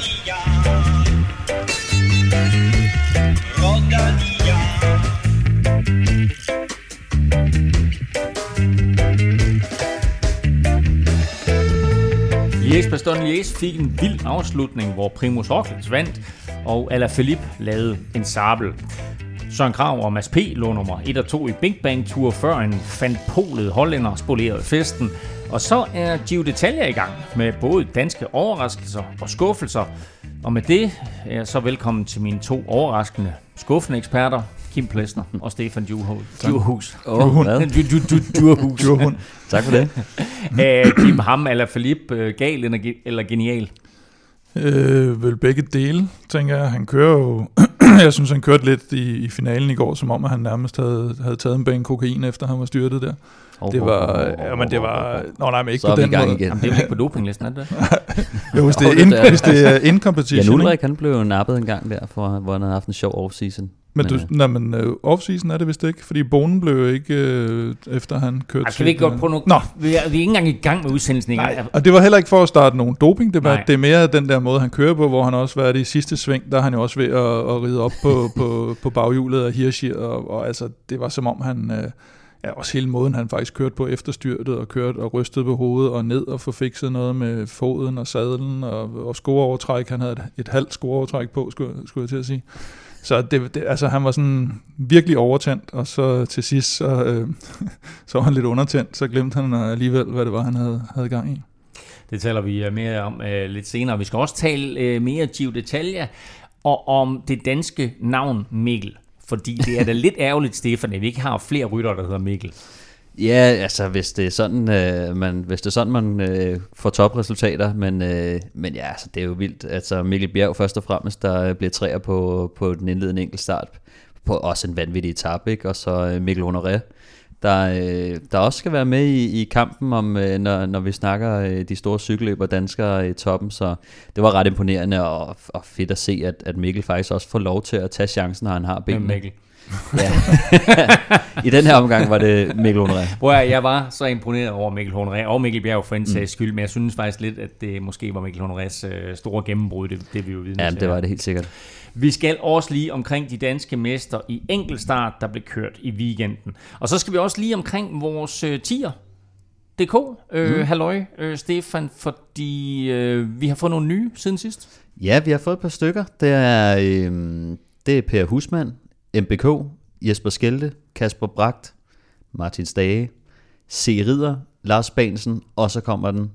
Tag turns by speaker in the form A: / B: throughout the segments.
A: Rodania. Rodania.
B: Liège Bastogne Liège fik en vild afslutning, hvor Primus Roglic vandt, og Alaphilippe lavede en sabel. Søren Krav og Mads P. lå nummer 1 og 2 i Big Bang Tour, før en fandt polet hollænder spolerede festen. Og så er Gio Detaljer i gang med både danske overraskelser og skuffelser. Og med det er jeg så velkommen til mine to overraskende skuffende eksperter, Kim Plesner og Stefan Djurhus.
C: Åh, hvad?
B: Djurhus.
D: Djurhund.
C: Tak for det.
B: Øh, Kim ham eller Philippe, øh, gal eller genial?
D: Øh, vel begge dele, tænker jeg. Han kører jo... jeg synes, han kørte lidt i, i finalen i går, som om at han nærmest havde, havde taget en bane kokain, efter han var styrtet der.
C: Oh,
D: Det var... Ja, men det var... Nå, nej, men ikke
C: Så
D: på den
C: gang
D: måde.
C: igen.
B: Jamen, det er jo ikke på dopinglisten, er det?
D: Jo, hvis det er, in, hvis det er in competition.
C: Jan
D: ikke?
C: Ulrik, han blev jo nappet en gang der, for, hvor han havde haft en sjov off-season.
D: Men, du,
C: øh,
D: nej, men uh, off-season er det vist ikke, fordi Bonen blev jo ikke, øh, efter han kørte
B: Ej, skal vi ikke gå på nu?
D: Nå.
B: Vi er, vi er ikke engang i gang med udsendelsen.
D: Nej,
B: Nej.
D: og det var heller ikke for at starte nogen dopingdebat.
B: Nej.
D: Det er mere den der måde, han kører på, hvor han også været i sidste sving, der er han jo også ved at, at ride op på, på, på baghjulet af Hirschi, og, og altså, det var som om han, øh, ja, også hele måden, han faktisk kørte på efterstyrtet, og kørte og rystede på hovedet og ned og få fikset noget med foden og sadlen, og, og scoreovertræk. Han havde et, et halvt scoreovertræk på, skulle, skulle jeg til at sige. Så det, det, altså, han var sådan virkelig overtændt, og så til sidst, så, øh, så var han lidt undertændt, så glemte han alligevel, hvad det var, han havde, havde gang i.
B: Det taler vi øh, mere om øh, lidt senere. Vi skal også tale øh, mere Gio Detalje og om det danske navn Mikkel. Fordi det er da lidt ærgerligt, Stefan, at vi ikke har flere rytter, der hedder Mikkel.
C: Ja, altså hvis det er sådan, øh, man, hvis det er sådan man øh, får topresultater, men, øh, men ja, altså, det er jo vildt. Altså Mikkel Bjerg først og fremmest, der øh, bliver træer på, på den indledende enkeltstart, på også en vanvittig etape, ikke? og så øh, Mikkel Honoré, der, øh, der også skal være med i, i kampen, om, øh, når, når vi snakker øh, de store cykelløber danskere i toppen, så det var ret imponerende og, og fedt at se, at, at Mikkel faktisk også får lov til at tage chancen, når han har benene.
B: Mikkel.
C: Ja. I den her omgang var det Mikkel Honoré.
B: Hvor jeg, jeg var så imponeret over Mikkel Honoré og Mikkel Bjerg for en sags skyld, men jeg synes faktisk lidt, at det måske var Mikkel Honorés øh, store gennembrud, det, det vi jo vidne
C: Ja, det var det helt sikkert.
B: Vi skal også lige omkring de danske mester i enkeltstart, der blev kørt i weekenden. Og så skal vi også lige omkring vores øh, tier. DK, øh, mm. halløj, øh, Stefan, fordi øh, vi har fået nogle nye siden sidst.
C: Ja, vi har fået et par stykker. Det er, øh, det er Per Husmand, MBK, Jesper Skelte, Kasper Bragt, Martin Stage, C. Ridder, Lars Bansen, og så kommer den...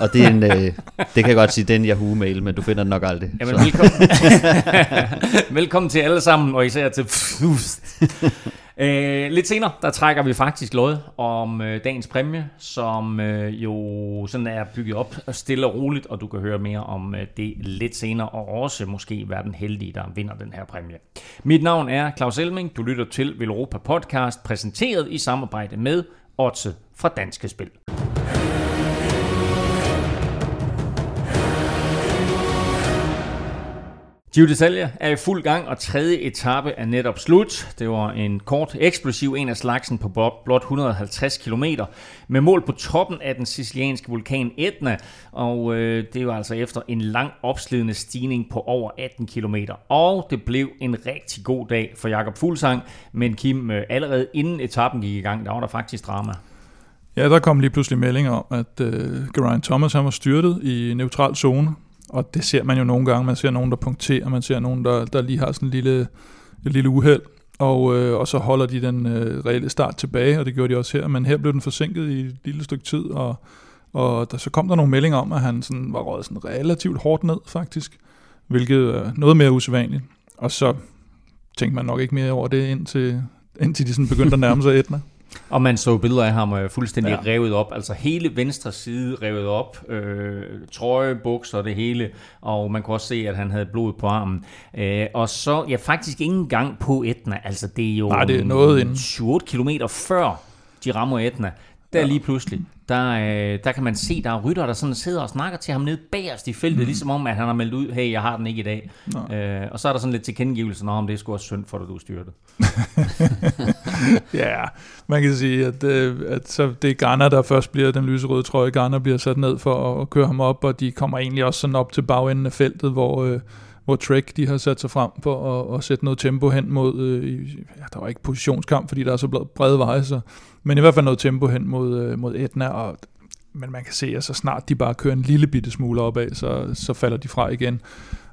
C: Og det er en, øh, det kan jeg godt sige, det er en Yahoo-mail, men du finder den nok aldrig.
B: Jamen,
C: Så.
B: velkommen. velkommen til alle sammen, og især til øh, Lidt senere, der trækker vi faktisk lod om øh, dagens præmie, som øh, jo sådan er bygget op stille og roligt, og du kan høre mere om øh, det lidt senere, og også måske være den heldige, der vinder den her præmie. Mit navn er Claus Elming, du lytter til Velropa Podcast, præsenteret i samarbejde med Otse fra Danske Spil. Giro d'Italia er i fuld gang, og tredje etape er netop slut. Det var en kort, eksplosiv en af slagsen på blot 150 km, med mål på toppen af den sicilianske vulkan Etna, og øh, det var altså efter en lang opslidende stigning på over 18 km. Og det blev en rigtig god dag for Jakob Fuglsang, men Kim, øh, allerede inden etappen gik i gang, der var der faktisk drama.
D: Ja, der kom lige pludselig melding om, at øh, Geraint Thomas han var styrtet i neutral zone, og det ser man jo nogle gange. Man ser nogen, der punkterer, man ser nogen, der, der lige har sådan en lille, et lille uheld, og, øh, og så holder de den øh, reelle start tilbage, og det gjorde de også her. Men her blev den forsinket i et lille stykke tid, og, og der, så kom der nogle meldinger om, at han sådan var røget sådan relativt hårdt ned, faktisk, hvilket er noget mere usædvanligt. Og så tænkte man nok ikke mere over det, indtil, indtil de sådan begyndte at nærme sig Etna.
B: Og man så billeder af ham øh, fuldstændig
D: Ja.
B: revet op, altså hele venstre side revet op, øh, trøje, bukser og det hele, og man kunne også se, at han havde blod på armen. Øh, og så, ja faktisk ikke engang på Etna, altså det er jo
D: Nej, det er noget inden.
B: 7-8 kilometer før de rammer Etna, der ja. lige pludselig, der, øh, der kan man se, der er rytter, der sådan sidder og snakker til ham nede bagerst i feltet, mm. ligesom om, at han har meldt ud, hey, jeg har den ikke i dag. Øh, og så er der sådan lidt tilkendegivelse, om det er sgu også synd for dig, du er styrtet.
D: ja, man kan sige, at, øh, at så det er Garner, der først bliver den lyserøde trøje. Garner bliver sat ned for at, at køre ham op, og de kommer egentlig også sådan op til bagenden af feltet, hvor... Øh, hvor Trek de har sat sig frem for at, at sætte noget tempo hen mod, øh, ja, der var ikke positionskamp, fordi der er så blevet brede veje, så, men i hvert fald noget tempo hen mod, øh, mod Etna, og, men man kan se, at så snart de bare kører en lille bitte smule opad, så, så falder de fra igen.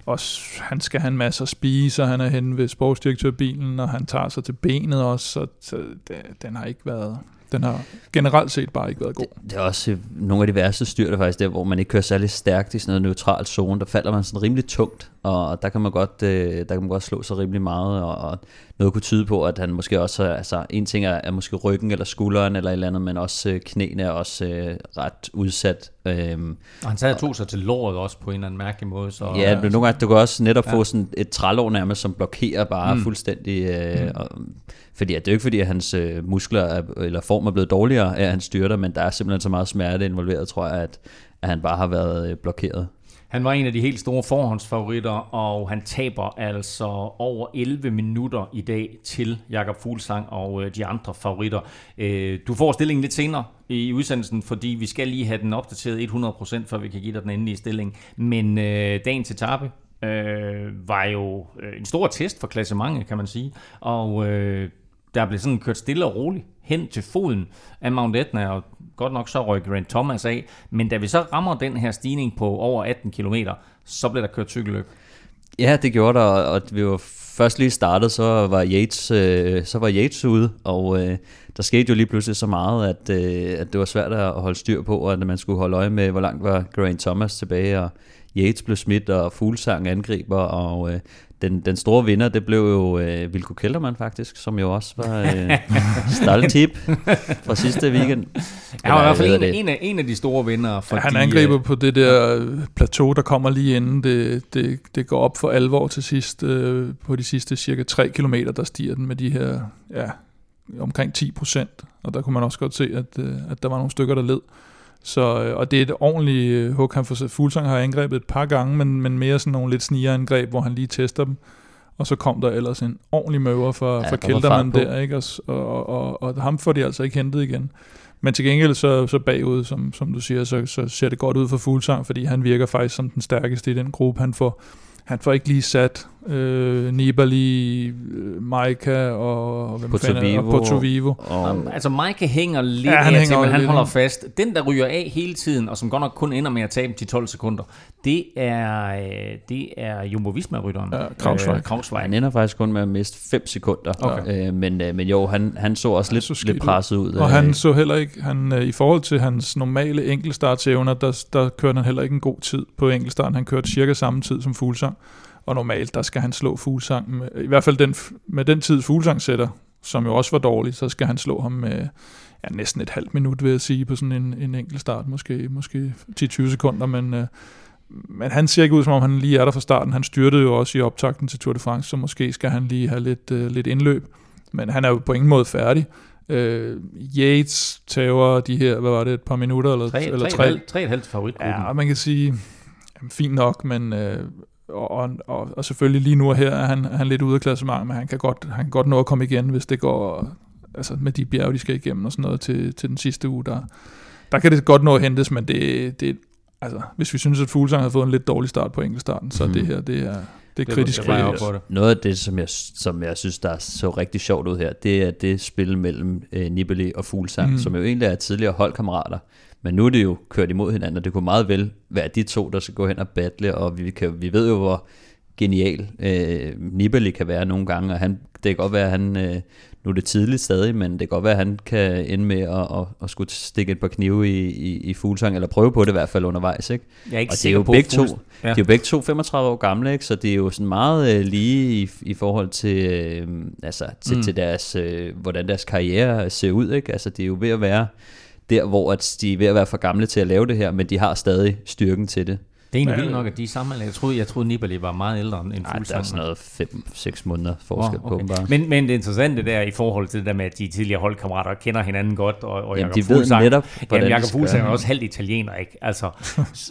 D: Og han skal have en masse at spise, og han er henne ved sportsdirektørbilen, og han tager sig til benet også, så, så det, den har ikke været, den har generelt set bare ikke været god.
C: Det, det er også øh, nogle af de værste styr, der faktisk der, hvor man ikke kører særlig stærkt i sådan noget neutral zone. Der falder man sådan rimelig tungt, og der kan man godt, øh, der kan man godt slå sig rimelig meget, og, og noget kunne tyde på, at han måske også, altså en ting er, er måske ryggen eller skulderen eller et eller andet, men også øh, knæene er også øh, ret udsat. Øhm,
B: og han sagde, tog sig til låret også på en eller anden mærkelig måde. Så,
C: ja, men nogle gange, du kan også netop ja. få sådan et trælår nærmest, som blokerer bare mm. fuldstændig, øh, mm. og, fordi det er jo ikke fordi, at hans øh, muskler er, eller form er blevet dårligere af, at han styrter, men der er simpelthen så meget smerte involveret, tror jeg, at, at han bare har været øh, blokeret.
B: Han var en af de helt store forhåndsfavoritter, og han taber altså over 11 minutter i dag til Jakob Fuglsang og øh, de andre favoritter. Øh, du får stillingen lidt senere i udsendelsen, fordi vi skal lige have den opdateret 100%, før vi kan give dig den endelige stilling. Men øh, dagens etape øh, var jo øh, en stor test for klassementet, kan man sige. Og øh, der blev sådan kørt stille og roligt hen til foden af Mount Etna, og godt nok så røg Grant Thomas af, men da vi så rammer den her stigning på over 18 km, så blev der kørt cykelløb.
C: Ja, det gjorde der, og vi var først lige startet, så var Yates, øh, så var Yates ude, og øh, der skete jo lige pludselig så meget, at, øh, at det var svært at holde styr på, og at man skulle holde øje med, hvor langt var Grant Thomas tilbage, og Yates blev smidt, og Fuglsang angriber, og øh, den, den store vinder, det blev jo øh, Vilko Kelderman faktisk, som jo også var øh, staldtip fra sidste weekend.
B: Han var i hvert fald en, en, af, en af de store vinder.
D: Fordi, ja, han angriber øh, på det der plateau, der kommer lige inden det, det, det går op for alvor til sidst. Øh, på de sidste cirka 3 km, der stiger den med de her ja, omkring 10 procent. Og der kunne man også godt se, at, øh, at der var nogle stykker, der led. Så, øh, og det er et ordentligt øh, hug. Han får Fuglsang har angrebet et par gange, men, men mere sådan nogle lidt sniger angreb, hvor han lige tester dem. Og så kom der ellers en ordentlig møver for, ja, for Kelterman der, ikke? Og, og, og, og, ham får de altså ikke hentet igen. Men til gengæld så, så bagud, som, som du siger, så, så ser det godt ud for Fuglsang, fordi han virker faktisk som den stærkeste i den gruppe. Han får, han får ikke lige sat øh, Nibali, øh, Maika og,
C: hvem Porto Vivo.
D: og Porto Vivo.
B: Og... Um, altså Maika hænger lidt ja, han hænger til, men han holder fast. Den, der ryger af hele tiden, og som godt nok kun ender med at tabe de 12 sekunder, det er, øh, det er Jumbo Visma-rytteren. Ja,
C: Krausweig. Øh, Han ender faktisk kun med at miste 5 sekunder. Okay. Øh, men, øh, men jo, han, han så også han lidt, så lidt presset ud.
D: Og han så heller ikke, han, øh, i forhold til hans normale enkeltstartsevner, der, der kørte han heller ikke en god tid på enkeltstarten. Han kørte cirka samme tid som Fuglsang og normalt der skal han slå Fuglsang, med, i hvert fald den, med den tid Fuglsang sætter, som jo også var dårlig, så skal han slå ham med ja, næsten et halvt minut, vil jeg sige, på sådan en, en enkelt start, måske, måske 10-20 sekunder, men, øh, men han ser ikke ud, som om han lige er der fra starten. Han styrtede jo også i optakten til Tour de France, så måske skal han lige have lidt, øh, lidt indløb, men han er jo på ingen måde færdig. Øh, Yates tager de her, hvad var det, et par minutter? Eller,
B: tre,
D: eller
B: tre, tre, tre, halvt favoritgruppen.
D: Ja, man kan sige, jamen, fint nok, men øh, og, og, og selvfølgelig lige nu og her er han, er han lidt ude af klassement, men han kan, godt, han kan godt nå at komme igen, hvis det går altså med de bjerge, de skal igennem og sådan noget til, til den sidste uge. Der, der kan det godt nå at hentes, men det, det altså, hvis vi synes, at Fuglsang har fået en lidt dårlig start på enkeltstarten, så mm. det her, det er, det er kritisk. Det
C: er det. Noget af det, som jeg, som jeg synes, der er så rigtig sjovt ud her, det er det spil mellem øh, Nibali og Fuglsang, mm. som jo egentlig er tidligere holdkammerater. Men nu er det jo kørt imod hinanden, og det kunne meget vel være de to, der skal gå hen og battle, og vi, kan, vi ved jo, hvor genial øh, Nibali kan være nogle gange, og han, det kan godt være, at han, øh, nu er det tidligt stadig, men det kan godt være, at han kan ende med at, at, at skulle stikke et par knive i, i, i fuglsang, eller prøve på det i hvert fald undervejs. Ikke?
B: Jeg er ikke
C: og det er jo begge to, ja. de er jo begge to 35 år gamle, ikke? så det er jo sådan meget øh, lige i, i forhold til, øh, altså, til, mm. til deres, øh, hvordan deres karriere ser ud. Ikke? Altså, det er jo ved at være der, hvor at de er ved at være for gamle til at lave det her, men de har stadig styrken til det.
B: Det er egentlig vildt nok, at de er samme Jeg troede, jeg troede Nibali var meget ældre end
C: Nej,
B: Fuglsang.
C: der er sådan noget 5-6 måneder forskel oh, okay. på dem bare.
B: Men, men det interessante der i forhold til det der med, at de tidligere holdkammerater kender hinanden godt, og, og
C: Jamen,
B: Jakob
C: de ved
B: Fuglsang,
C: netop,
B: Jamen,
C: skal
B: Fuglsang er også halvt italiener, ikke? Altså,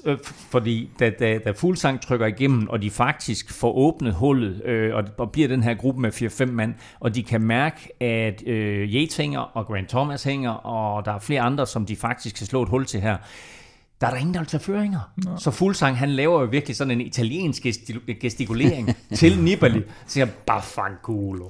B: øh, fordi da, da, da Fuglsang trykker igennem, og de faktisk får åbnet hullet, øh, og, og bliver den her gruppe med 4-5 mand, og de kan mærke, at øh, Yates hænger, og Grant Thomas hænger, og der er flere andre, som de faktisk kan slå et hul til her, der er der ingen, der vil tage føringer. No. Så Fuglsang, han laver jo virkelig sådan en italiensk gesti- gestikulering til Nibali. Siger, baffanculo.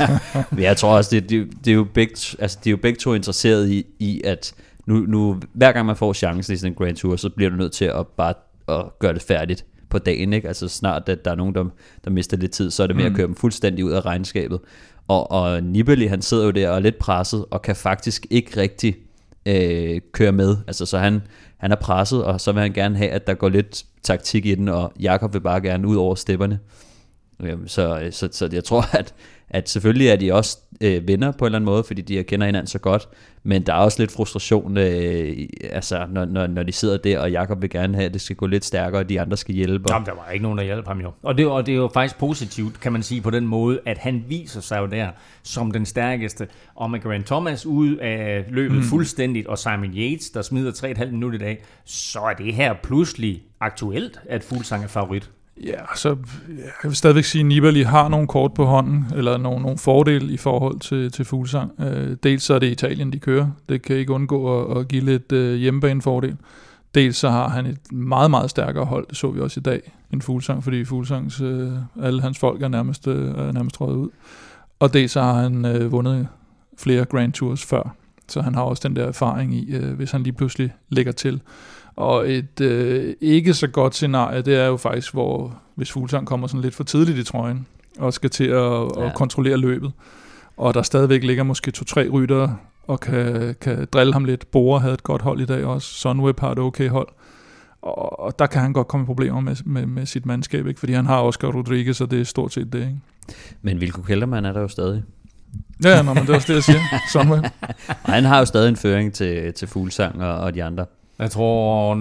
C: Men jeg tror også, det, det, det er jo begge, altså, de er jo begge to interesseret i, i at nu, nu, hver gang man får chancen i sådan en Grand Tour, så bliver du nødt til at bare at gøre det færdigt på dagen. Ikke? Altså snart, at der er nogen, der, der mister lidt tid, så er det med mm. at køre dem fuldstændig ud af regnskabet. Og, og Nibali, han sidder jo der og er lidt presset, og kan faktisk ikke rigtig øh, køre med. Altså, så han, han er presset, og så vil han gerne have, at der går lidt taktik i den, og Jakob vil bare gerne ud over stepperne. Øhm, Så, øh, så, så jeg tror, at, at selvfølgelig er de også øh, venner på en eller anden måde, fordi de kender hinanden så godt, men der er også lidt frustration, øh, altså, når, når, når de sidder der, og Jakob vil gerne have, at det skal gå lidt stærkere, og de andre skal hjælpe. og-
B: Jamen, der var ikke nogen, der hjalp ham jo. Og det, og det er jo faktisk positivt, kan man sige, på den måde, at han viser sig jo der som den stærkeste. Og med Grant Thomas ud af løbet mm. fuldstændigt, og Simon Yates, der smider 3,5 minutter i dag, så er det her pludselig aktuelt, at Fuglsang er favorit.
D: Ja, så jeg vil stadigvæk sige, at Nibali har nogle kort på hånden, eller nogle, nogle fordele i forhold til, til Fuglsang. Øh, dels så er det Italien, de kører. Det kan ikke undgå at, at give lidt øh, hjemmebanefordel. Dels så har han et meget, meget stærkere hold, det så vi også i dag, end Fuglsang, fordi Fuglsangs, øh, alle hans folk er nærmest, øh, er nærmest røget ud. Og dels så har han øh, vundet flere Grand Tours før, så han har også den der erfaring i, øh, hvis han lige pludselig lægger til. Og et øh, ikke så godt scenarie, det er jo faktisk, hvor hvis Fuglsang kommer sådan lidt for tidligt i trøjen, og skal til at, ja. At kontrollere løbet, og der stadigvæk ligger måske to-tre ryttere, og kan, kan drille ham lidt. Bore havde et godt hold i dag også, Sunweb har et okay hold, og, og der kan han godt komme i problemer med, med, med sit mandskab, ikke? fordi han har Oscar Rodriguez, og det er stort set det. Ikke?
C: Men Vilko Kelderman er der jo stadig.
D: Ja, ja, nå, men det er også det, jeg siger. Sunweb.
C: Og han har jo stadig en føring til, til Fuglsang og, og de andre.
B: Jeg tror,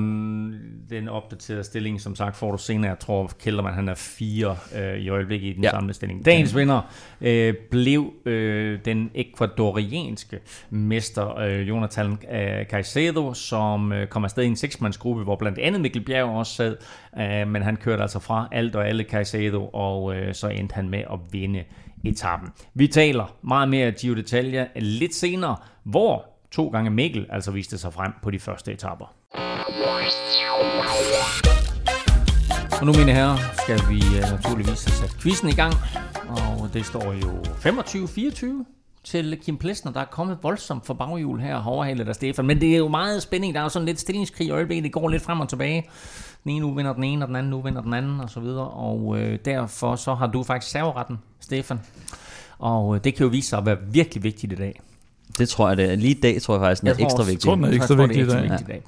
B: den opdaterede stilling, som sagt, får du senere. Jeg tror, Kelderman han er fire øh, i øjeblikket i den. Ja. samlede stilling. Dagens vinder øh, blev øh, den ekvadorianske mester øh, Jonathan øh, Caicedo, som øh, kom afsted i en seksmandsgruppe, hvor blandt andet Mikkel Bjerg også sad, øh, men han kørte altså fra alt og alle Caicedo, og øh, så endte han med at vinde etappen. Vi taler meget mere Giro d'Italia lidt senere, hvor to gange Mikkel altså viste sig frem på de første etapper. Og nu, mine herrer, skal vi øh, naturligvis have sat quizzen i gang. Og det står jo 25-24 til Kim Plesner, der er kommet voldsomt for baghjul her og overhalet af Stefan. Men det er jo meget spænding. Der er jo sådan lidt stillingskrig i øjeblikket. Det går lidt frem og tilbage. Den ene uge vinder den ene, og den anden nu vinder den anden, og så videre. Og øh, derfor så har du faktisk serveretten, Stefan. Og øh, det kan jo vise sig at være virkelig vigtigt i dag.
C: Det tror jeg, det er. Lige i dag tror jeg faktisk, den er
B: Jeg
C: ekstra vigtig.
D: tror, den er
B: Jeg
D: ekstra vigtig i dag.
B: dag.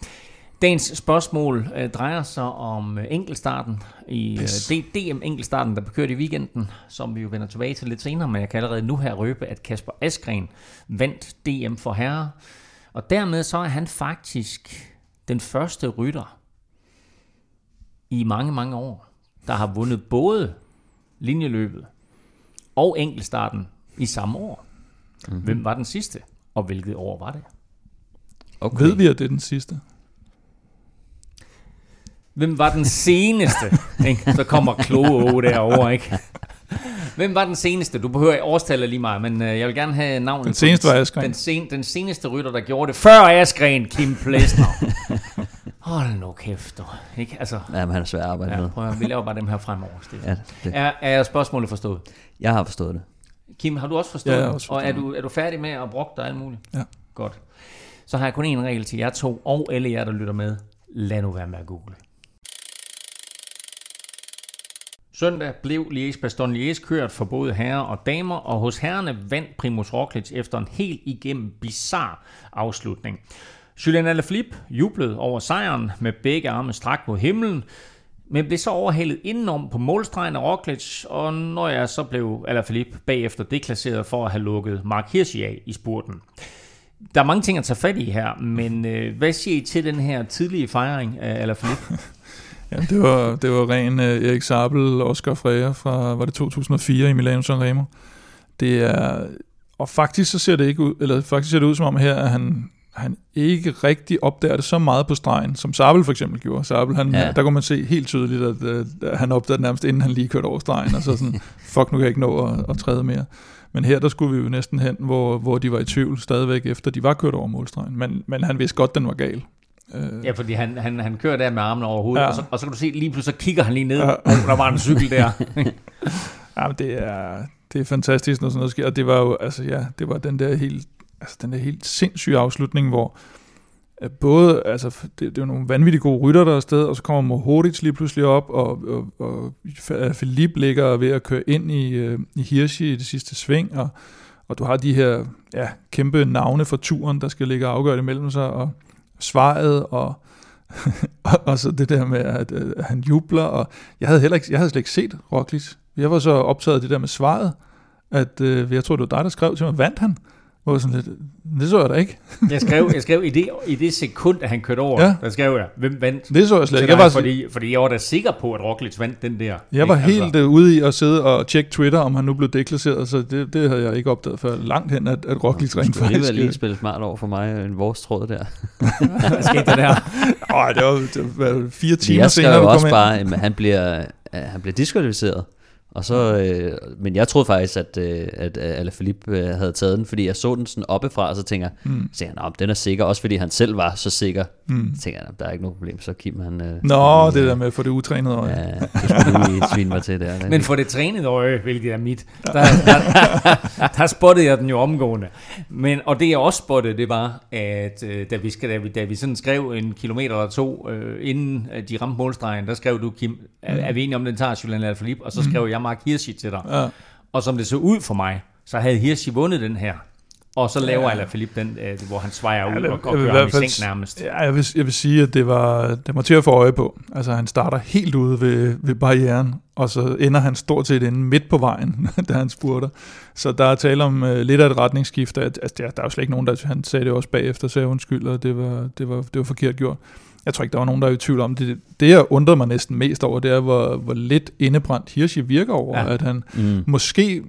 B: Dagens spørgsmål øh, drejer sig om øh, enkeltstarten i
D: Yes.
B: øh, DM enkeltstarten, der blev kørt i weekenden, som vi jo vender tilbage til lidt senere, men jeg kan allerede nu her røbe, at Kasper Askren vandt DM for herrer, og dermed så er han faktisk den første rytter i mange, mange år, der har vundet både linjeløbet og enkeltstarten i samme år. Mm-hmm. Hvem var den sidste, og hvilket år var det?
C: Okay.
D: Ved vi, at det er den sidste?
B: Hvem var den seneste? ikke? Så kommer kloge Åge derovre, ikke? Hvem var den seneste? Du behøver ikke årstallet lige meget, men øh, jeg vil gerne have navnet.
D: Den seneste var Askren.
B: Den, sen, den seneste rytter, der gjorde det før Askren, Kim Plesner. Hold nu kæft, du. Ikke? Altså,
C: Ja, men han er svær at arbejde
B: ja,
C: med.
B: prøv at, vi laver bare dem her fremover, Stefan.
C: Ja, det.
B: Er, er spørgsmålet forstået?
C: Jeg har forstået det.
B: Kim, har du også forstået
D: Ja, også
B: Og er
D: forstået
B: du, er du færdig med at brokke dig alt muligt?
D: Ja.
B: Godt. Så har jeg kun en regel til jer to, og alle jer, der lytter med. Lad nu være med at google. Søndag blev Liège-Bastogne-Liège kørt for både herrer og damer, og hos herrerne vandt Primus Roglic efter en helt igennem bizarre afslutning. Julian Alaphilippe jublede over sejren med begge arme strakt mod himlen, men blev så overhalet indenom på målstregen af Roglic, og når jeg så blev Alaphilippe bagefter deklasseret for at have lukket Mark Hirschi af i spurten. Der er mange ting at tage fat i her, men øh, hvad siger I til den her tidlige fejring af Alaphilippe?
D: Ja, det var, det var ren uh, Erik Sabel Oscar Freire fra, var det 2004 i Milano Sanremo. Det er, og faktisk så ser det ikke ud, eller faktisk ser det ud som om her, at han, han ikke rigtig opdager det så meget på stregen, som Sabel for eksempel gjorde. Sabel, han, ja. der kunne man se helt tydeligt, at, at, at han opdagede det nærmest inden han lige kørte over stregen, og så sådan, fuck, nu kan jeg ikke nå at, at træde mere. Men her, der skulle vi jo næsten hen, hvor, hvor de var i tvivl stadigvæk, efter de var kørt over målstregen. Men, men han vidste godt, den var gal.
B: Øh. Ja, fordi han, han, han kører der med armene over hovedet, ja. og, så, og så kan du se, lige pludselig så kigger han lige ned, ja. og der var en cykel der.
D: ja, men det er, det er fantastisk, når sådan noget sker. Og det var jo, altså ja, det var den der helt, altså den der helt sindssyge afslutning, hvor både, altså det, det er jo nogle vanvittigt gode rytter der afsted, og så kommer Mohoric lige pludselig op, og, og, og Philippe ligger ved at køre ind i, øh, i Hirschi i det sidste sving, og, og du har de her ja, kæmpe navne for turen, der skal ligge afgøre det mellem sig, og svaret, og, og, og så det der med, at, at han jubler, og jeg havde heller ikke, jeg havde slet ikke set Roglic. Jeg var så optaget af det der med svaret, at øh, jeg tror, det var dig, der skrev til mig, vandt han? Hvor sådan lidt, det så jeg da ikke.
B: jeg skrev, jeg skrev i, det, i det sekund, at han kørte over, ja. der skrev jeg, hvem vandt?
D: Det så jeg slet ikke. Jeg var,
B: fordi, fordi jeg var da sikker på, at Roglic vandt den der.
D: Jeg var ikke? helt altså. ude i at sidde og tjekke Twitter, om han nu blev deklasseret, så det, det havde jeg ikke opdaget før langt hen, at, at Roglic rent
C: faktisk... Det var lige spille smart over for mig, en vores tråd der.
B: Hvad skete der der?
D: Åh, det var, det var fire timer senere,
C: du kom også ind. bare, at han bliver, han bliver diskvalificeret. Og så, øh, men jeg troede faktisk, at, øh, at Alaphilippe øh, havde taget den, fordi jeg så den sådan oppefra, og så tænker, mm. så tænker jeg, den er sikker, også fordi han selv var så sikker. Mm. Så tænker jeg, der er ikke noget problem, så Kim han... Øh,
D: Nå, øh, det der med for det utrænede øje.
C: Ja, det skulle du lige svine mig til der.
B: Men for det trænede øje, hvilket er mit, der, der, der, der spottede jeg den jo omgående. Men, og det jeg også spottede, det var, at øh, da, vi skal, da, vi, da vi sådan skrev en kilometer eller to, øh, inden de ramte målstregen, der skrev du, Kim, er, er vi enige om, den tager Julian Alaphilippe? Og så skrev mm. jeg Mark Hirschi til dig. Ja. Og som det så ud for mig, så havde Hirschi vundet den her. Og så laver ja. Alaphilippe den, øh, hvor han svejer ud ja, og, og kører ham i seng nærmest.
D: Ja, jeg vil, jeg vil sige, at det var, det var til at få øje på. Altså han starter helt ude ved, ved barrieren, og så ender han stort set inde midt på vejen, da han spurter. Så der er tale om uh, lidt af et retningsskift. Altså, der, der er jo slet ikke nogen, der han sagde det også bagefter, sagde undskyld, og det var, det var, det var forkert gjort. Jeg tror ikke, der var nogen, der er i tvivl om det. Det, jeg undrede mig næsten mest over, det er, hvor, hvor lidt indebrændt Hirschi virker over, ja. at han mm. måske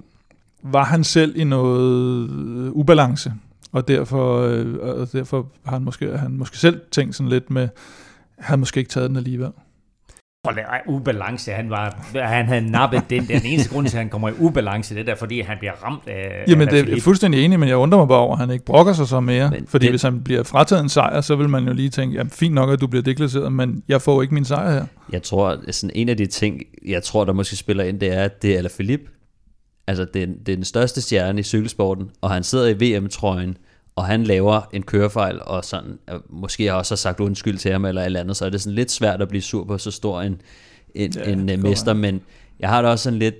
D: var han selv i noget ubalance, og derfor, øh, og derfor har han måske, han måske selv tænkt sådan lidt med, han måske ikke taget den alligevel.
B: Er ubalance, han, var, han havde nappet den der. Den eneste grund til, at han kommer i ubalance, det er fordi han bliver ramt af
D: Jamen, det er fuldstændig enig, men jeg undrer mig bare over, at han ikke brokker sig så mere. Men fordi det, hvis han bliver frataget en sejr, så vil man jo lige tænke, jamen fint nok, at du bliver deklasseret, men jeg får ikke min sejr her.
C: Jeg tror, sådan en af de ting, jeg tror, der måske spiller ind, det er, at det er Philippe. Altså, det er, det er den største stjerne i cykelsporten, og han sidder i VM-trøjen, og han laver en kørefejl, og sådan, måske har også sagt undskyld til ham eller et eller andet, så er det sådan lidt svært at blive sur på så stor en, en, ja, en uh, mester, men jeg har da også sådan lidt,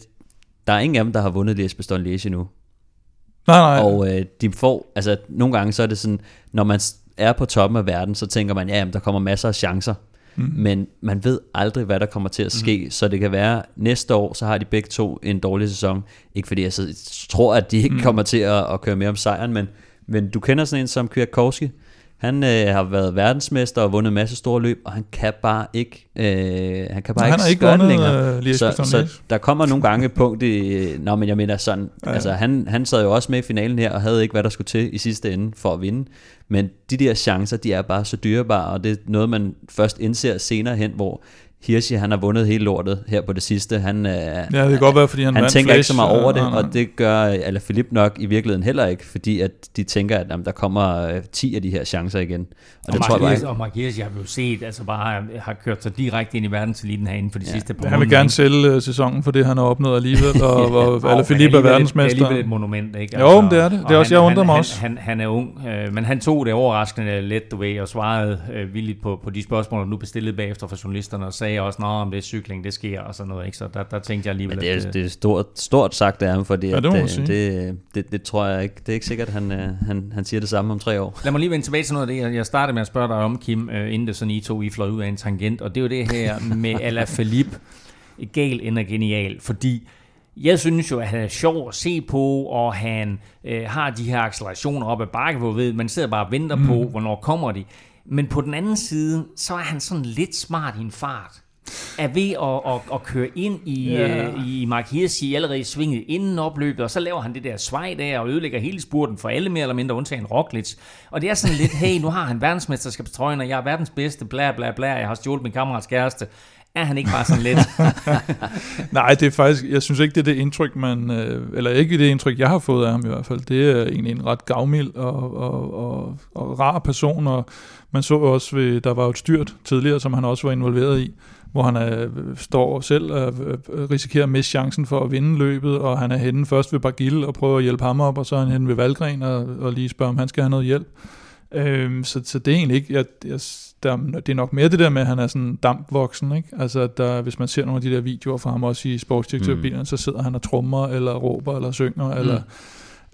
C: der er ingen af dem, der har vundet Lies Liège endnu.
D: Nej, nej.
C: Og øh, de får, altså nogle gange så er det sådan, når man er på toppen af verden, så tænker man, ja, jamen, der kommer masser af chancer. Mm. Men man ved aldrig, hvad der kommer til at ske. Mm. Så det kan være, næste år, så har de begge to en dårlig sæson. Ikke fordi jeg tror, at de ikke mm. kommer til at, at køre mere om sejren, men men du kender sådan en som Kwiatkowski. Han øh, har været verdensmester og vundet en masse store løb, og han kan bare ikke, øh, han kan bare
D: så
C: ikke,
D: han
C: ikke
D: længere.
C: Øh, så, så der kommer nogle gange et punkt i, nå, men jeg mener sådan, ja. altså han, han sad jo også med i finalen her, og havde ikke, hvad der skulle til i sidste ende for at vinde. Men de der chancer, de er bare så dyrebare, og det er noget, man først indser senere hen, hvor Hirschi, han har vundet hele lortet her på det sidste. Han,
D: øh, ja, det kan godt være, fordi han,
C: han tænker flash, ikke så meget over det, og det gør Philip nok i virkeligheden heller ikke, fordi at de tænker, at jamen, der kommer 10 øh, af de her chancer igen. Og,
B: og det tror jeg ikke. Og Mark Hirschi har vi jo set, altså bare har kørt sig direkte ind i verdenseliten herinde for de ja. sidste par
D: Han vil gerne sælge uh, sæsonen for det, han har opnået alligevel, og, og Alaphilippe er verdensmester. Det
B: er alligevel et monument, ikke?
D: Altså, jo, men det er det. Det er også, jeg undrer mig også.
B: Han, han, han er ung, øh, men han tog det overraskende let, du ved, og svarede øh, villigt på, på de spørgsmål, der nu bestillede bagefter fra journalisterne, og sagde også, om det er cykling, det sker og sådan noget, ikke? Så der, der tænkte jeg alligevel,
C: Men det er, det er stort, stort sagt af ham, fordi ja, det, at, det, det, det, det, tror jeg ikke, det er ikke sikkert, at han, øh, han, han siger det samme om tre år.
B: Lad mig lige vende tilbage til noget af det, jeg startede med at spørge dig om, Kim, øh, inden det sådan I to, I fløj ud af en tangent, og det er jo det her med Alaphilippe, gal eller genial, fordi jeg synes jo, at han er sjov at se på, og han øh, har de her accelerationer op ad bakke, hvor ved, man sidder bare og venter mm. på, hvornår kommer de. Men på den anden side, så er han sådan lidt smart i en fart. Er ved at, at, at køre ind i,
D: Ja.
B: yeah. i Mark Hirschi allerede i svinget inden opløbet, og så laver han det der svej der og ødelægger hele spurten for alle mere eller mindre undtagen Roglic. Og det er sådan lidt, hey, nu har han verdensmesterskabstrøjen, og jeg er verdens bedste, bla bla bla, jeg har stjålet min kammerats kæreste. Er han ikke bare sådan lidt?
D: Nej, det er faktisk, jeg synes ikke, det er det indtryk, man, øh, eller ikke det indtryk, jeg har fået af ham i hvert fald. Det er egentlig en ret gavmild og, og, og, og rar person, og man så også, ved, der var jo et styrt tidligere, som han også var involveret i, hvor han er, står selv og øh, risikerer at miste chancen for at vinde løbet, og han er henne først ved Bargill og prøver at hjælpe ham op, og så er han henne ved Valgren og, og lige spørger, om han skal have noget hjælp. Øhm, så, så det er egentlig ikke, jeg, jeg, der, det er nok mere det der med, at han er sådan dampvoksen, ikke? Altså, der, hvis man ser nogle af de der videoer fra ham også i sportsdirektørbilerne, mm. så sidder han og trummer, eller råber, eller synger, mm. eller...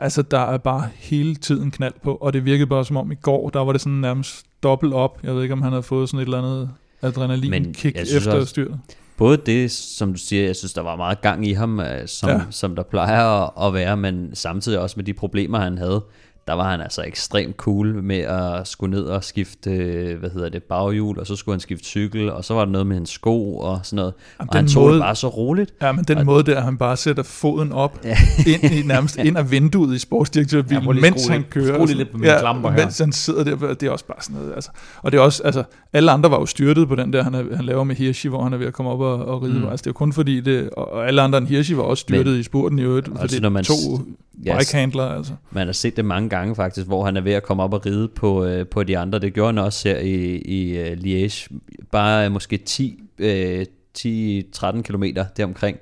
D: Altså, der er bare hele tiden knald på, og det virkede bare som om i går, der var det sådan nærmest dobbelt op. Jeg ved ikke, om han havde fået sådan et eller andet
C: Men
D: adrenalin-kick
C: jeg synes
D: efter
C: også-
D: styret.
C: Både det, som du siger, jeg synes, der var meget gang i ham, øh, som,
D: Ja.
C: ja. som der plejer at, at være, men samtidig også med de problemer, han havde, der var han altså ekstremt cool med at skulle ned og skifte, øh, hvad hedder det, baghjul, og så skulle han skifte cykel, og så var der noget med hans sko og sådan noget.
D: Jamen,
C: og han
D: den
C: tog
D: måde-
C: det bare så roligt.
D: Ja, men den
C: Og-
D: måde der, han bare sætter foden op, ind i, nærmest ind af vinduet i sportsdirektørbilen,
B: lige
D: mens
B: skrue
D: han
B: lidt-
D: kører.
B: skrue lige lidt på mine klamper her.
D: Mens han sidder der, det er også bare sådan noget. Altså. Og det er også, altså, alle andre var jo styrtet på den der, han, er, han laver med Hirschi, hvor han er ved at komme op og, og ride.
C: Mm.
D: Altså, det er jo kun fordi, det, og, og alle andre end Hirschi var også styrtet i spurten i øvrigt, for det er
C: man
D: to
C: s- ja,
D: bikehandlere, altså.
C: Man har set det mange gange faktisk, hvor han er ved at komme op og ride på, øh, på de andre. Det gjorde han også her i, i uh, Liège. Bare øh, måske 10, øh, 10-13 kilometer deromkring.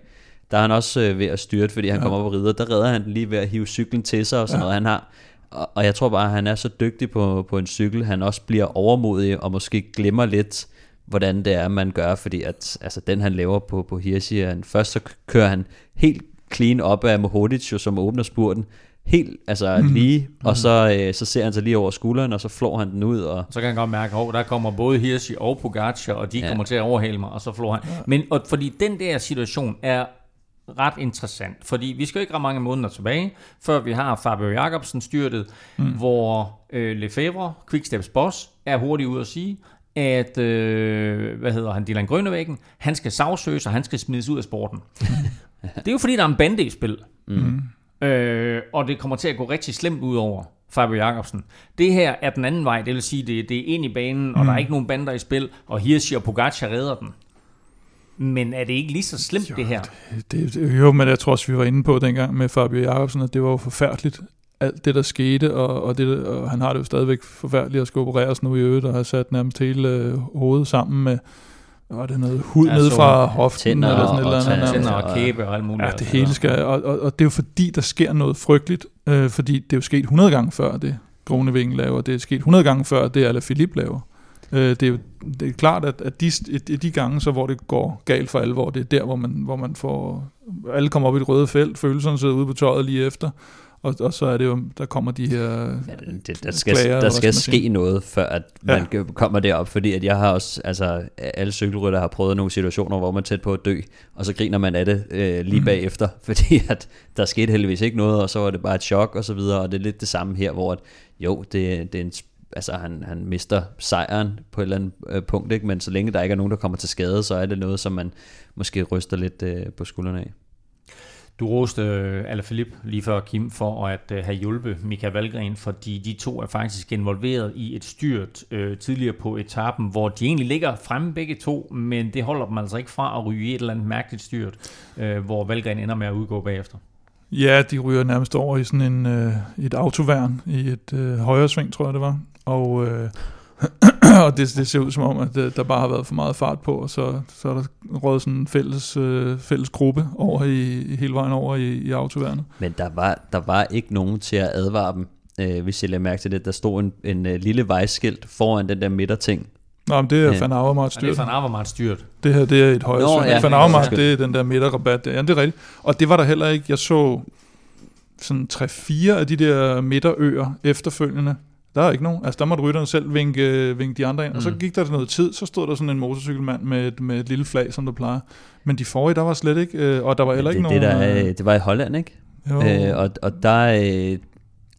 C: Der er han også øh, ved at styrte, fordi han
D: Ja.
C: kommer op og rider. Der redder han lige ved at hive cyklen til sig og sådan
D: ja.
C: noget. Han har, og, og jeg tror bare, at han er så dygtig på, på en cykel, han også bliver overmodig og måske glemmer lidt, hvordan det er, man gør. Fordi at, altså, den han laver på, på Hirschi, han, først så kører han helt clean op af Mohodic, jo, som åbner spurten. Helt altså
D: Mhm.
C: lige, og så, øh, så ser han sig lige over skulderen, og så flår han den ud. Og,
B: Så kan han godt mærke, at der kommer både Hirschi og Pogacar, og de ja.
C: Ja.
B: kommer til at overhale mig, og så flår han. Ja. Men og, fordi den der situation er ret interessant, fordi vi skal ikke ret mange måneder tilbage, før vi har Fabio Jacobsen styrtet, mm. hvor øh, Lefebvre, Quicksteps boss, er hurtigt ud at sige, at, øh, hvad hedder han, Dylan Grønnevæggen, han skal sagsøges, og han skal smides ud af sporten. det er jo fordi, der er en bande i spil.
C: mm.
B: Øh, og det kommer til at gå rigtig slemt ud over Fabio Jacobsen. Det her er den anden vej, det vil sige, det, det er ind i banen, og
D: Mm.
B: der er ikke nogen bander i spil, og Hirschi og Pogacar redder den. Men er det ikke lige så slemt,
D: Jo,
B: det her?
D: Det, det, jo, men jeg tror også, vi var inde på dengang med Fabio Jacobsen, at det var jo forfærdeligt, alt det, der skete, og, og, det, og han har det jo stadigvæk forfærdeligt at skulle opereres nu i øvrigt, og har sat nærmest hele øh, hovedet sammen med, var det noget hud
B: Ja,
D: ned fra hoften, eller sådan et eller andet.
C: tænder.
B: Tænder og kæbe og alt muligt.
D: Ja, det hele skal, og, og, og det er jo fordi, der sker noget frygteligt, øh, fordi det er jo sket 100 gange før, det Grunewegen laver, det er sket 100 gange før, det Alaphilippe laver. Øh, det, er jo, det er klart, at, at de, de, gange, så hvor det går galt for alvor, det er der, hvor man, hvor man får, alle kommer op i et røde felt, følelserne sidder ude på tøjet lige efter, og, og så er det jo, der kommer de her...
C: Ja, det, der skal,
D: Klager,
C: der skal
D: skal
C: ske noget, før at man ja. kommer derop, fordi at jeg har også, altså alle cykelrytter har prøvet nogle situationer, hvor man er tæt på at dø, og så griner man af det øh, lige
D: Mhm.
C: bagefter, fordi at der skete heldigvis ikke noget, og så var det bare et chok og så videre, og det er lidt det samme her, hvor at, jo, det, det er en, altså han, han mister sejren på et eller andet øh, punkt, ikke? men så længe der ikke er nogen, der kommer til skade, så er det noget, som man måske ryster lidt øh, på skuldrene af.
B: Du roste øh, Alaphilippe lige før, Kim, for at have hjulpet Mika Valgren, fordi de to er faktisk involveret i et styrt øh, tidligere på etappen, hvor de egentlig ligger fremme begge to, men det holder dem altså ikke fra at ryge i et eller andet mærkeligt styrt, øh, hvor Valgren ender med at udgå bagefter.
D: Ja, de ryger nærmest over i sådan en, øh, et autoværn i et øh, højre sving, tror jeg det var. Og, øh, og det, det ser ud som om, at øh, der bare har været for meget fart på, og så, så er der røget sådan en fælles, øh, fælles gruppe over i, i hele vejen over i, i autoværnet.
C: Men der var, der var ikke nogen til at advare dem, øh, hvis jeg lagde mærke til det. Der stod en, en øh, lille vejskilt foran den der midterting.
D: Nå, men det er
C: Ja.
D: ja. Van Avermaet
B: Og det er
D: styrt.
B: Van Avermaet styrt.
D: Det her, det er et højre
C: Nå, ja.
D: Ja, Van Avermaet, det er den der midterrabat. der. Ja, det er rigtigt. Og det var der heller ikke. Jeg så sådan 3-4 af de der midterøer efterfølgende. Der er ikke nogen. Altså, der måtte rytterne selv vinke, vinke de andre ind. Mm. Og så
B: Mm.
D: gik der noget tid, så stod der sådan en motorcykelmand med et, med et lille flag, som der plejer. Men de forrige, der var slet ikke, øh, og der var heller
C: det,
D: ikke
C: det,
D: nogen...
C: der,
D: øh,
C: det var i Holland, ikke?
D: jo,
C: Øh, og, og der... Øh,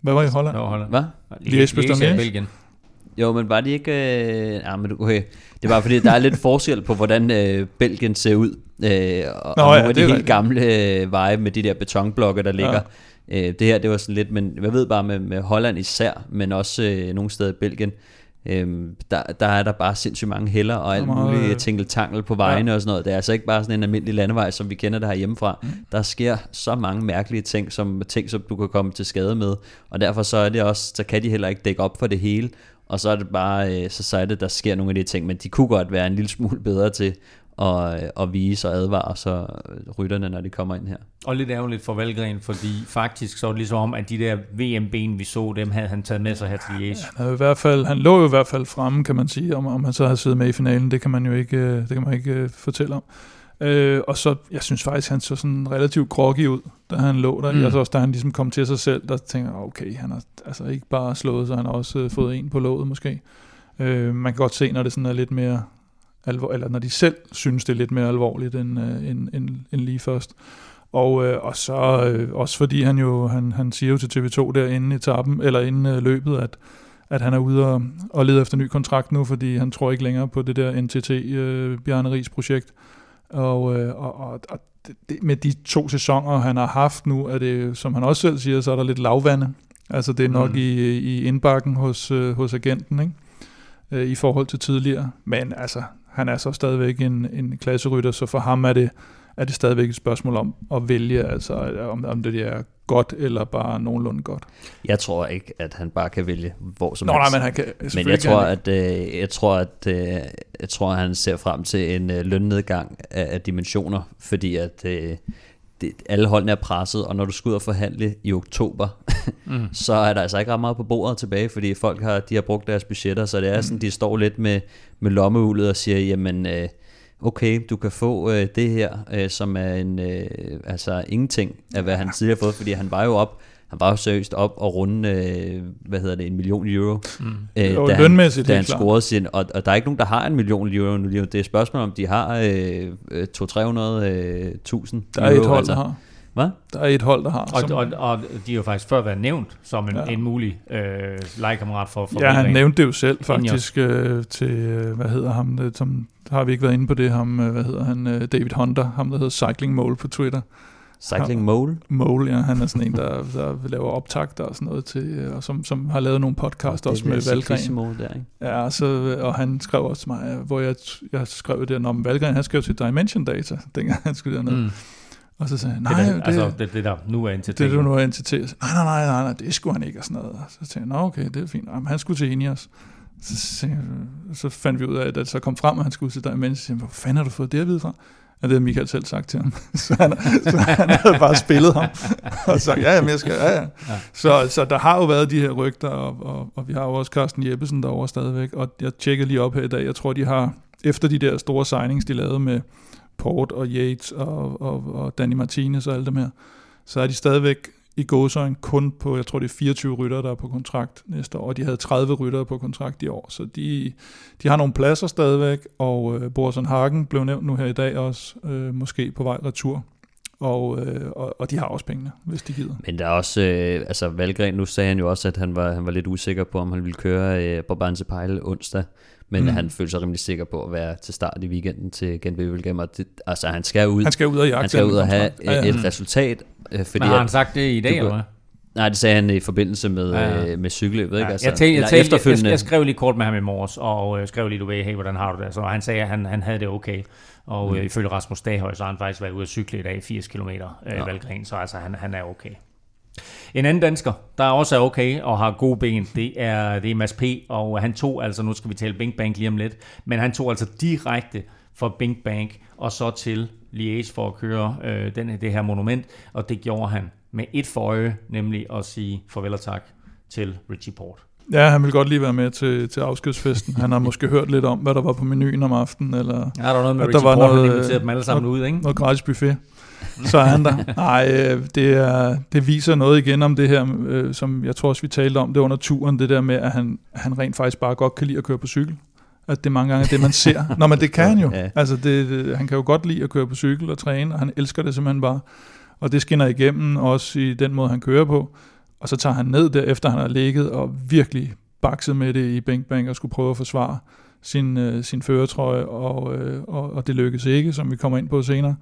D: hvad var i Holland?
B: Det var Holland.
C: hvad?
D: Liège-Bastogne.
B: Belgien.
C: Jo, men var de ikke... Øh, ja, men okay. Det var fordi, der er lidt forskel på, hvordan øh, Belgien ser ud. Øh, og, Nå, og nogle ja, af de helt gamle øh, veje med de der betonblokke, der ligger. Øh, det her, det var sådan lidt... Men jeg ved bare med, med Holland især, men også øh, nogle steder i Belgien, Øhm, der, der er der bare sindssygt mange heller og alt muligt tingeltangel på vejene ja. og sådan noget. Det er altså ikke bare sådan en almindelig landevej, som vi kender det her hjemmefra. Mm. Der sker så mange mærkelige ting, som ting, som du kan komme til skade med. Og derfor så er det også, så kan de heller ikke dække op for det hele. Og så er det bare, øh, så, det, der sker nogle af de ting, men de kunne godt være en lille smule bedre til og, og vise og advare så rytterne, når de kommer ind her.
B: Og lidt ærgerligt for Valgren, fordi faktisk så er det ligesom om, at de der VM-ben, vi så, dem havde han taget med sig her til Liège.
D: Ja, i hvert fald, han lå jo i hvert fald fremme, kan man sige, om, om han så havde siddet med i finalen, det kan man jo ikke, øh, det kan man ikke uh, fortælle om. Øh, og så, jeg synes faktisk, han så sådan relativt groggy ud, da han lå der. Mm. Jeg så også, da han ligesom kom til sig selv, der tænker jeg, okay, han har altså ikke bare slået, så han har også uh, fået en på låget måske. Øh, man kan godt se, når det sådan er lidt mere alvor, eller når de selv synes, det er lidt mere alvorligt end, øh, end, end, end lige først. Og, øh, og så øh, også fordi han jo, han, han siger jo til TV2 derinde i tappen, eller inden øh, løbet, at, at han er ude og, og leder efter ny kontrakt nu, fordi han tror ikke længere på det der NTT øh, Bjarne Ries projekt. Og, øh, og, og, og det, med de to sæsoner, han har haft nu, er det, som han også selv siger, så er der lidt lavvande. Altså det er nok mm. i, i indbakken hos, øh, hos agenten, ikke? Øh, i forhold til tidligere. Men altså, han er så stadigvæk en, en klasserytter, så for ham er det, er det stadigvæk et spørgsmål om at vælge, altså om, om det er godt eller bare nogenlunde godt.
C: Jeg tror ikke, at han bare kan vælge hvor som
D: Nå,
C: helst.
D: Nej, men han kan,
C: men jeg tror, at, øh, jeg tror, at øh, jeg tror, at han ser frem til en øh, lønnedgang af, af dimensioner, fordi at øh, det, alle holdene er presset, og når du skal ud og forhandle i oktober, mm. så er der altså ikke ret meget på bordet tilbage, fordi folk har, de har brugt deres budgetter, så det er sådan, de står lidt med, med lommeulet og siger, jamen, øh, okay, du kan få øh, det her, øh, som er en, øh, altså ingenting af, hvad han tidligere har fået, fordi han var jo op han var jo seriøst op og runde, øh, hvad hedder det, en million euro. Mm.
D: Øh, jo, da han,
C: da han scorede sin, og, og der er ikke nogen, der har en million euro nu. Det er et spørgsmål, om de har øh, 200-300.000 øh,
D: Der er et hold, altså. der har.
C: Hvad?
D: Der er et hold, der har.
B: Og, som... og, og de har jo faktisk før været nævnt som en, ja. en mulig øh, legekammerat for, for
D: Ja, han nævnte det jo selv faktisk øh, til, øh, hvad hedder ham, det, som har vi ikke været inde på det, ham, øh, hvad hedder han, øh, David Hunter, ham der hedder Cycling Mole på Twitter.
C: Cycling Mole?
D: Mole, ja. Han er sådan en, der, der laver optagter og sådan noget til, og som, som har lavet nogle podcast også med Valgren.
C: Der, ikke?
D: Ja, så, og han skrev også til mig, hvor jeg, jeg skrev det, om Valgren, han skrev til Dimension Data, dengang han skulle derned. Mm. Og så sagde han, nej,
B: det, der, altså, det, det der nu er NTT.
D: Det der nu er NTT. Nej, nej, nej, nej, nej, det skulle han ikke og sådan noget. Så tænkte jeg, nå okay, det er fint. Jamen, han skulle til Ineos. Så, så, så fandt vi ud af, at det så kom frem, at han skulle til Dimension. Hvor fanden har du fået det at vide fra? Ja, det har Michael selv sagt til ham. så, han, så han havde bare spillet ham, og sagt, ja, jamen, jeg skal, ja, ja. Så, så der har jo været de her rygter, og, og, og vi har jo også Carsten Jeppesen derovre stadigvæk, og jeg tjekker lige op her i dag, jeg tror, de har, efter de der store signings, de lavede med Port og Yates og, og, og Danny Martinez og alt dem her, så er de stadigvæk i gåsøjen kun på, jeg tror det er 24 rytter, der er på kontrakt næste år, og de havde 30 rytter på kontrakt i år, så de, de har nogle pladser stadigvæk, og øh, Borsen Hagen blev nævnt nu her i dag også, øh, måske på vej retur, og, øh, og, og de har også pengene, hvis de gider.
C: Men der er også, øh, altså Valgren, nu sagde han jo også, at han var, han var lidt usikker på, om han ville køre øh, på Banse Pejle onsdag, men mm. han føler sig rimelig sikker på at være til start i weekenden til Gent Wevelgem, og det, altså han skal ud,
D: han skal ud og jagte
C: han skal ud og have ja, ja. et resultat.
B: Øh, fordi Men har han sagt det i dag, eller hvad?
C: Nej, det sagde han i forbindelse med, ja, ja. Øh, med cykelløbet. Ikke? Ja,
B: altså, jeg, tænkte, jeg, tænkte, efterfølgende... jeg, jeg, skrev lige kort med ham i morges, og øh, skrev lige, du ved, hey, hvordan har du det? Så han sagde, at han, han havde det okay. Og mm. øh, ifølge Rasmus Daghøj, så har han faktisk været ude at cykle i dag 80 km øh, ja. Valgren, så altså, han, han er okay. En anden dansker, der også er okay og har gode ben, det er, det er Mads P. Og han tog altså, nu skal vi tale Bing Bank lige om lidt, men han tog altså direkte fra Bing Bank og så til Liège for at køre øh, den, det her monument, og det gjorde han med et forøje, nemlig at sige farvel og tak til Richie Port.
D: Ja, han vil godt lige være med til, til afskedsfesten. Han har måske hørt lidt om, hvad der var på menuen om aftenen. Eller
B: ja, der var noget med Richie der var noget, dem alle sammen noget, ud, ikke?
D: Noget gratis buffet. Så er han der. Nej, øh, det, er, det viser noget igen om det her, øh, som jeg tror også, vi talte om det under turen, det der med, at han, han rent faktisk bare godt kan lide at køre på cykel. At det er mange gange det, man ser. Nå, men det kan han jo. Ja. Altså, det, det, han kan jo godt lide at køre på cykel og træne, og han elsker det simpelthen bare. Og det skinner igennem også i den måde, han kører på. Og så tager han ned der, efter han har ligget og virkelig bakset med det i Bing og skulle prøve at forsvare sin, øh, sin føretrøje, og, øh, og, og det lykkedes ikke, som vi kommer ind på senere.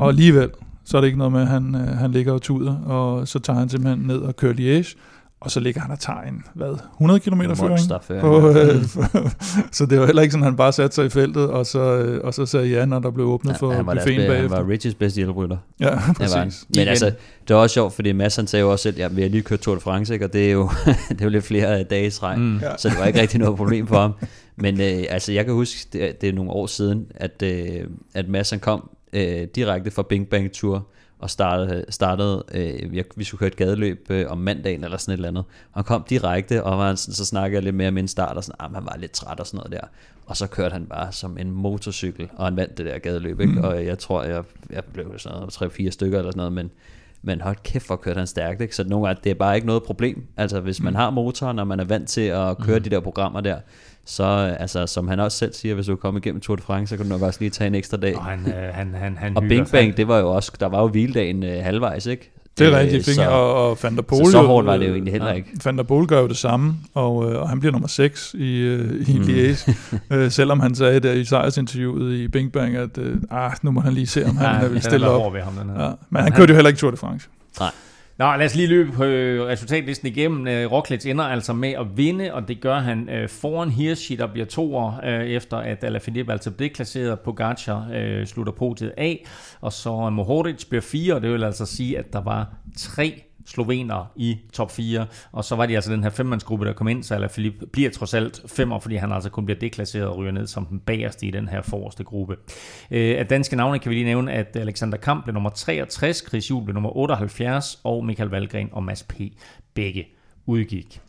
D: Og alligevel, så er det ikke noget med, at han, øh, han ligger og tuder, og så tager han simpelthen ned og kører Liège, og så ligger han og tager en, hvad, 100 km føring? På, øh, så det var heller ikke sådan, at han bare satte sig i feltet, og så, øh, og så sagde ja, når der blev åbnet ja, for
C: han var
D: buffeten bagefter.
C: Han var Richies bedste hjælperytter.
D: Ja, præcis.
C: Var Men altså, det var også sjovt, fordi Mads han sagde jo også selv, ja, vi har lige kørt Tour de France, ikke? og det er jo, det er jo lidt flere dage i mm. så det var ikke rigtig noget problem for ham. Men øh, altså, jeg kan huske, det, det er nogle år siden, at, øh, at Mads han kom øh, direkte fra Bing Bang Tour, og startede, startede øh, vi, vi skulle køre et gadeløb øh, om mandagen eller sådan et eller andet. Og han kom direkte, og var, så snakkede jeg lidt mere med en start, og sådan, ah, han var lidt træt og sådan noget der. Og så kørte han bare som en motorcykel, og han vandt det der gadeløb, ikke? Mm. og jeg tror, jeg, jeg blev sådan noget, 3-4 stykker eller sådan noget, men, men hold kæft, hvor kørte han stærkt. Ikke? Så nogle gange, det er bare ikke noget problem. Altså hvis man mm. har motoren, og man er vant til at køre mm. de der programmer der, så altså, som han også selv siger, hvis du kommer igennem Tour de France, så kan du nok også lige tage en ekstra dag.
B: Og, han, øh, han, han, han
C: og Bing Bang, det var jo også, der var jo hviledagen øh, halvvejs, ikke?
D: Det er rigtigt, fik, så, og, og Van der Pol,
C: så, så hårdt var det jo egentlig heller ja, ikke.
D: Van der Pol gør jo det samme, og, øh, og han bliver nummer 6 i, øh, i mm. Liège, øh, selvom han sagde der i sejrsinterviewet i Bing Bang, at øh, ah, nu må han lige se, om han ja, vil stille op. Ved ham, den her. Ja, men han kørte jo heller ikke Tour de France.
C: Nej.
B: Nå, lad os lige løbe på øh, resultatlisten igennem. Øh, Roglic ender altså med at vinde, og det gør han øh, foran Hirschi, der bliver toer, øh, efter at Alaphilippe altså blev klasseret. Pogacar øh, slutter podiet af, og så Mohoric bliver fire, og det vil altså sige, at der var tre slovener i top 4, og så var de altså den her femmandsgruppe, der kom ind, så Alaphilippe bliver trods alt femmer, fordi han altså kun bliver deklasseret og ryger ned som den bagerste i den her forreste gruppe. Øh, af danske navne kan vi lige nævne, at Alexander Kamp blev nummer 63, Chris Juhl blev nummer 78, og Michael Valgren og Mads P. begge udgik.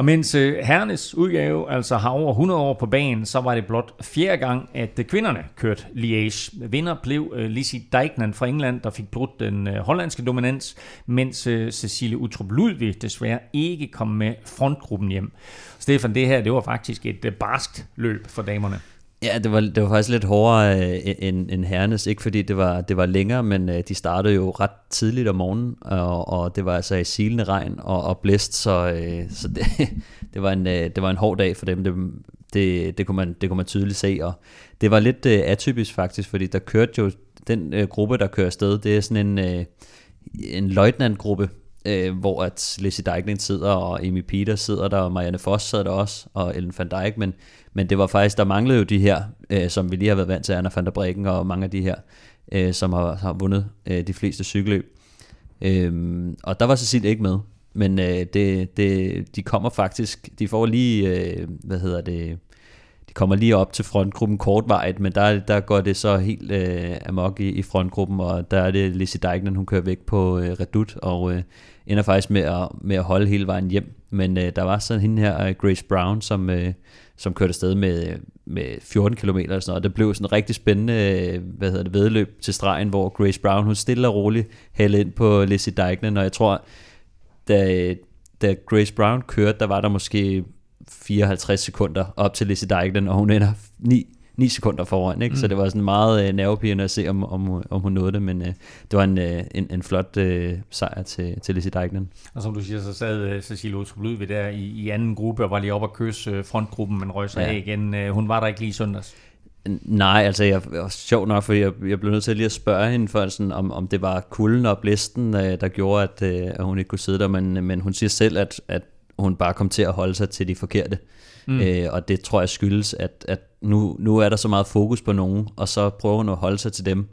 B: Og mens øh, herrenes udgave altså har over 100 år på banen, så var det blot fjerde gang, at øh, kvinderne kørte Liège. Vinder blev øh, Lizzie Deignan fra England, der fik brudt den hollandske dominans, mens Cecilie Utrup Ludvig desværre ikke kom med frontgruppen hjem. Stefan, det her det var faktisk et barskt løb for damerne.
C: Ja, det var, det var faktisk lidt hårdere øh, end, end herrenes, ikke fordi det var, det var længere, men øh, de startede jo ret tidligt om morgenen, og, og det var altså i silende regn og, og blæst, så, øh, så det, det, var en, øh, det var en hård dag for dem. Det, det, det, kunne man, det kunne man tydeligt se, og det var lidt øh, atypisk faktisk, fordi der kørte jo den øh, gruppe, der kører afsted, det er sådan en, øh, en løjtnantgruppe, øh, hvor at Lizzie Dijkling sidder, og Amy Peter sidder der, og Marianne Foss sidder der også, og Ellen van Dijk, men, men det var faktisk, der manglede jo de her, øh, som vi lige har været vant til, Anna van der Breggen og mange af de her, øh, som har, har vundet øh, de fleste cykelløb. Øh, og der var Cecilie ikke med, men øh, det, det, de kommer faktisk, de får lige, øh, hvad hedder det, de kommer lige op til frontgruppen kortvarigt, men der, der går det så helt øh, amok i, i frontgruppen, og der er det Lizzie Deignan, hun kører væk på øh, Redut, og øh, ender faktisk med at, med at holde hele vejen hjem. Men øh, der var sådan hende her, øh, Grace Brown, som, øh, som kørte afsted med, øh, med 14 km og sådan noget. Det blev sådan en rigtig spændende øh, hvad hedder det, vedløb til stregen, hvor Grace Brown, hun stille og roligt hældte ind på Lizzie Deignan, og jeg tror, da, da Grace Brown kørte, der var der måske 54 sekunder op til Lizzie Dijklen, og hun ender 9, 9 sekunder foran, ikke? Mm. så det var sådan meget øh, nervepirrende at se, om, om, om hun nåede det, men øh, det var en, øh, en, en flot øh, sejr til, til Lizzie Dijklen.
B: Og som du siger, så sad øh, Cecilie ved der i, i anden gruppe, og var lige op at kysse øh, frontgruppen, men røg sig ja. af igen. Øh, hun var der ikke lige søndags.
C: Nej, altså jeg var sjov nok, for jeg, jeg blev nødt til lige at spørge hende, for sådan, om, om det var kulden og blæsten, øh, der gjorde, at, øh, at hun ikke kunne sidde der, men, men hun siger selv, at, at hun bare kom til at holde sig til de forkerte. Mm. Øh, og det tror jeg skyldes, at, at nu, nu er der så meget fokus på nogen, og så prøver hun at holde sig til dem.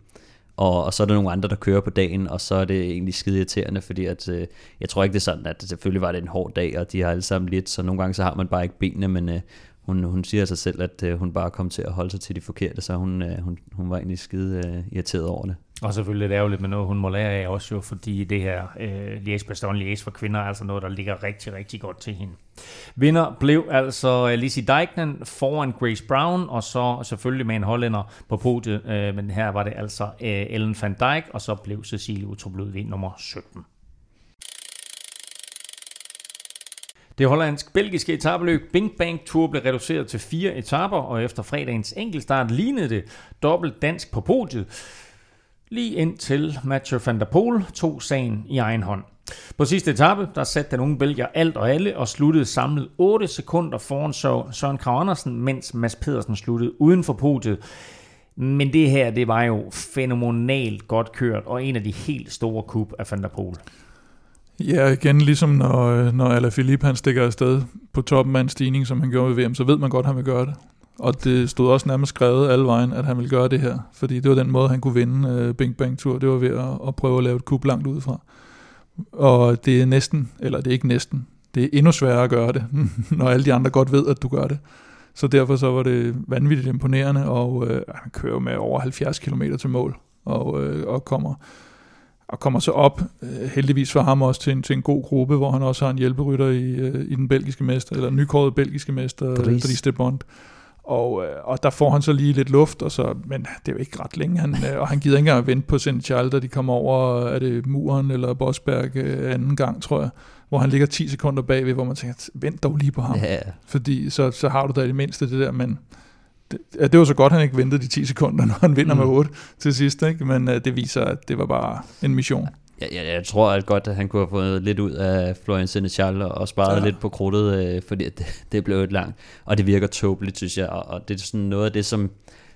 C: Og, og så er der nogle andre, der kører på dagen, og så er det egentlig skide irriterende, fordi at, øh, jeg tror ikke, det er sådan, at selvfølgelig var det en hård dag, og de har alle sammen lidt, så nogle gange så har man bare ikke benene, men øh, hun, hun siger sig selv, at øh, hun bare kom til at holde sig til de forkerte, så hun, øh, hun, hun var egentlig skide øh, irriteret over det.
B: Og selvfølgelig er det ærgerligt med noget, hun må lære af også jo, fordi det her øh, liège bastogne liège for kvinder er altså noget, der ligger rigtig, rigtig godt til hende. Vinder blev altså øh, Lizzie Deignan foran Grace Brown, og så selvfølgelig med en hollænder på podiet, øh, men her var det altså øh, Ellen van Dijk, og så blev Cecilie Utroblød ved nummer 17. Det hollandsk-belgiske etabeløb Bing Bang Tour blev reduceret til fire etaper, og efter fredagens enkeltstart lignede det dobbelt dansk på podiet. Lige indtil Mathieu van der Poel tog sagen i egen hånd. På sidste etape, der satte den unge Belgier alt og alle og sluttede samlet 8 sekunder foran Søren Krav Andersen, mens Mads Pedersen sluttede uden for podiet. Men det her, det var jo fænomenalt godt kørt, og en af de helt store kub af Van der Poel.
D: Ja, igen ligesom når, øh, når Alaphilippe han stikker afsted på toppen af en stigning, som han gjorde ved VM, så ved man godt, at han vil gøre det. Og det stod også nærmest skrevet alle vejen, at han ville gøre det her, fordi det var den måde, han kunne vinde uh, Bing Bang Tour. Det var ved at, at prøve at lave et kub langt udefra. Og det er næsten, eller det er ikke næsten, det er endnu sværere at gøre det, når alle de andre godt ved, at du gør det. Så derfor så var det vanvittigt imponerende, og øh, han kører med over 70 km til mål, og, øh, og kommer og kommer så op, øh, heldigvis for ham også, til en, til en god gruppe, hvor han også har en hjælperytter i, øh, i den belgiske mester, eller nykårede belgiske mester, Dries de Bond. Og, øh, og der får han så lige lidt luft, og så, men det er jo ikke ret længe, han, øh, og han gider ikke engang at vente på Senechal, da de kommer over, er det Muren eller Bosberg øh, anden gang, tror jeg, hvor han ligger 10 sekunder bagved, hvor man tænker, vent dog lige på ham,
C: ja.
D: fordi så, så har du da i det mindste det der, men det, ja, det var så godt, at han ikke ventede de 10 sekunder, når han vinder mm. med 8 til sidst, ikke? men det viser, at det var bare en mission.
C: Ja, jeg, jeg tror at godt, at han kunne have fået lidt ud af Florian Senechal og sparet ja. lidt på krudtet, øh, fordi det, det blev et langt, og det virker tåbeligt, synes jeg, og, og det er sådan noget af det, som,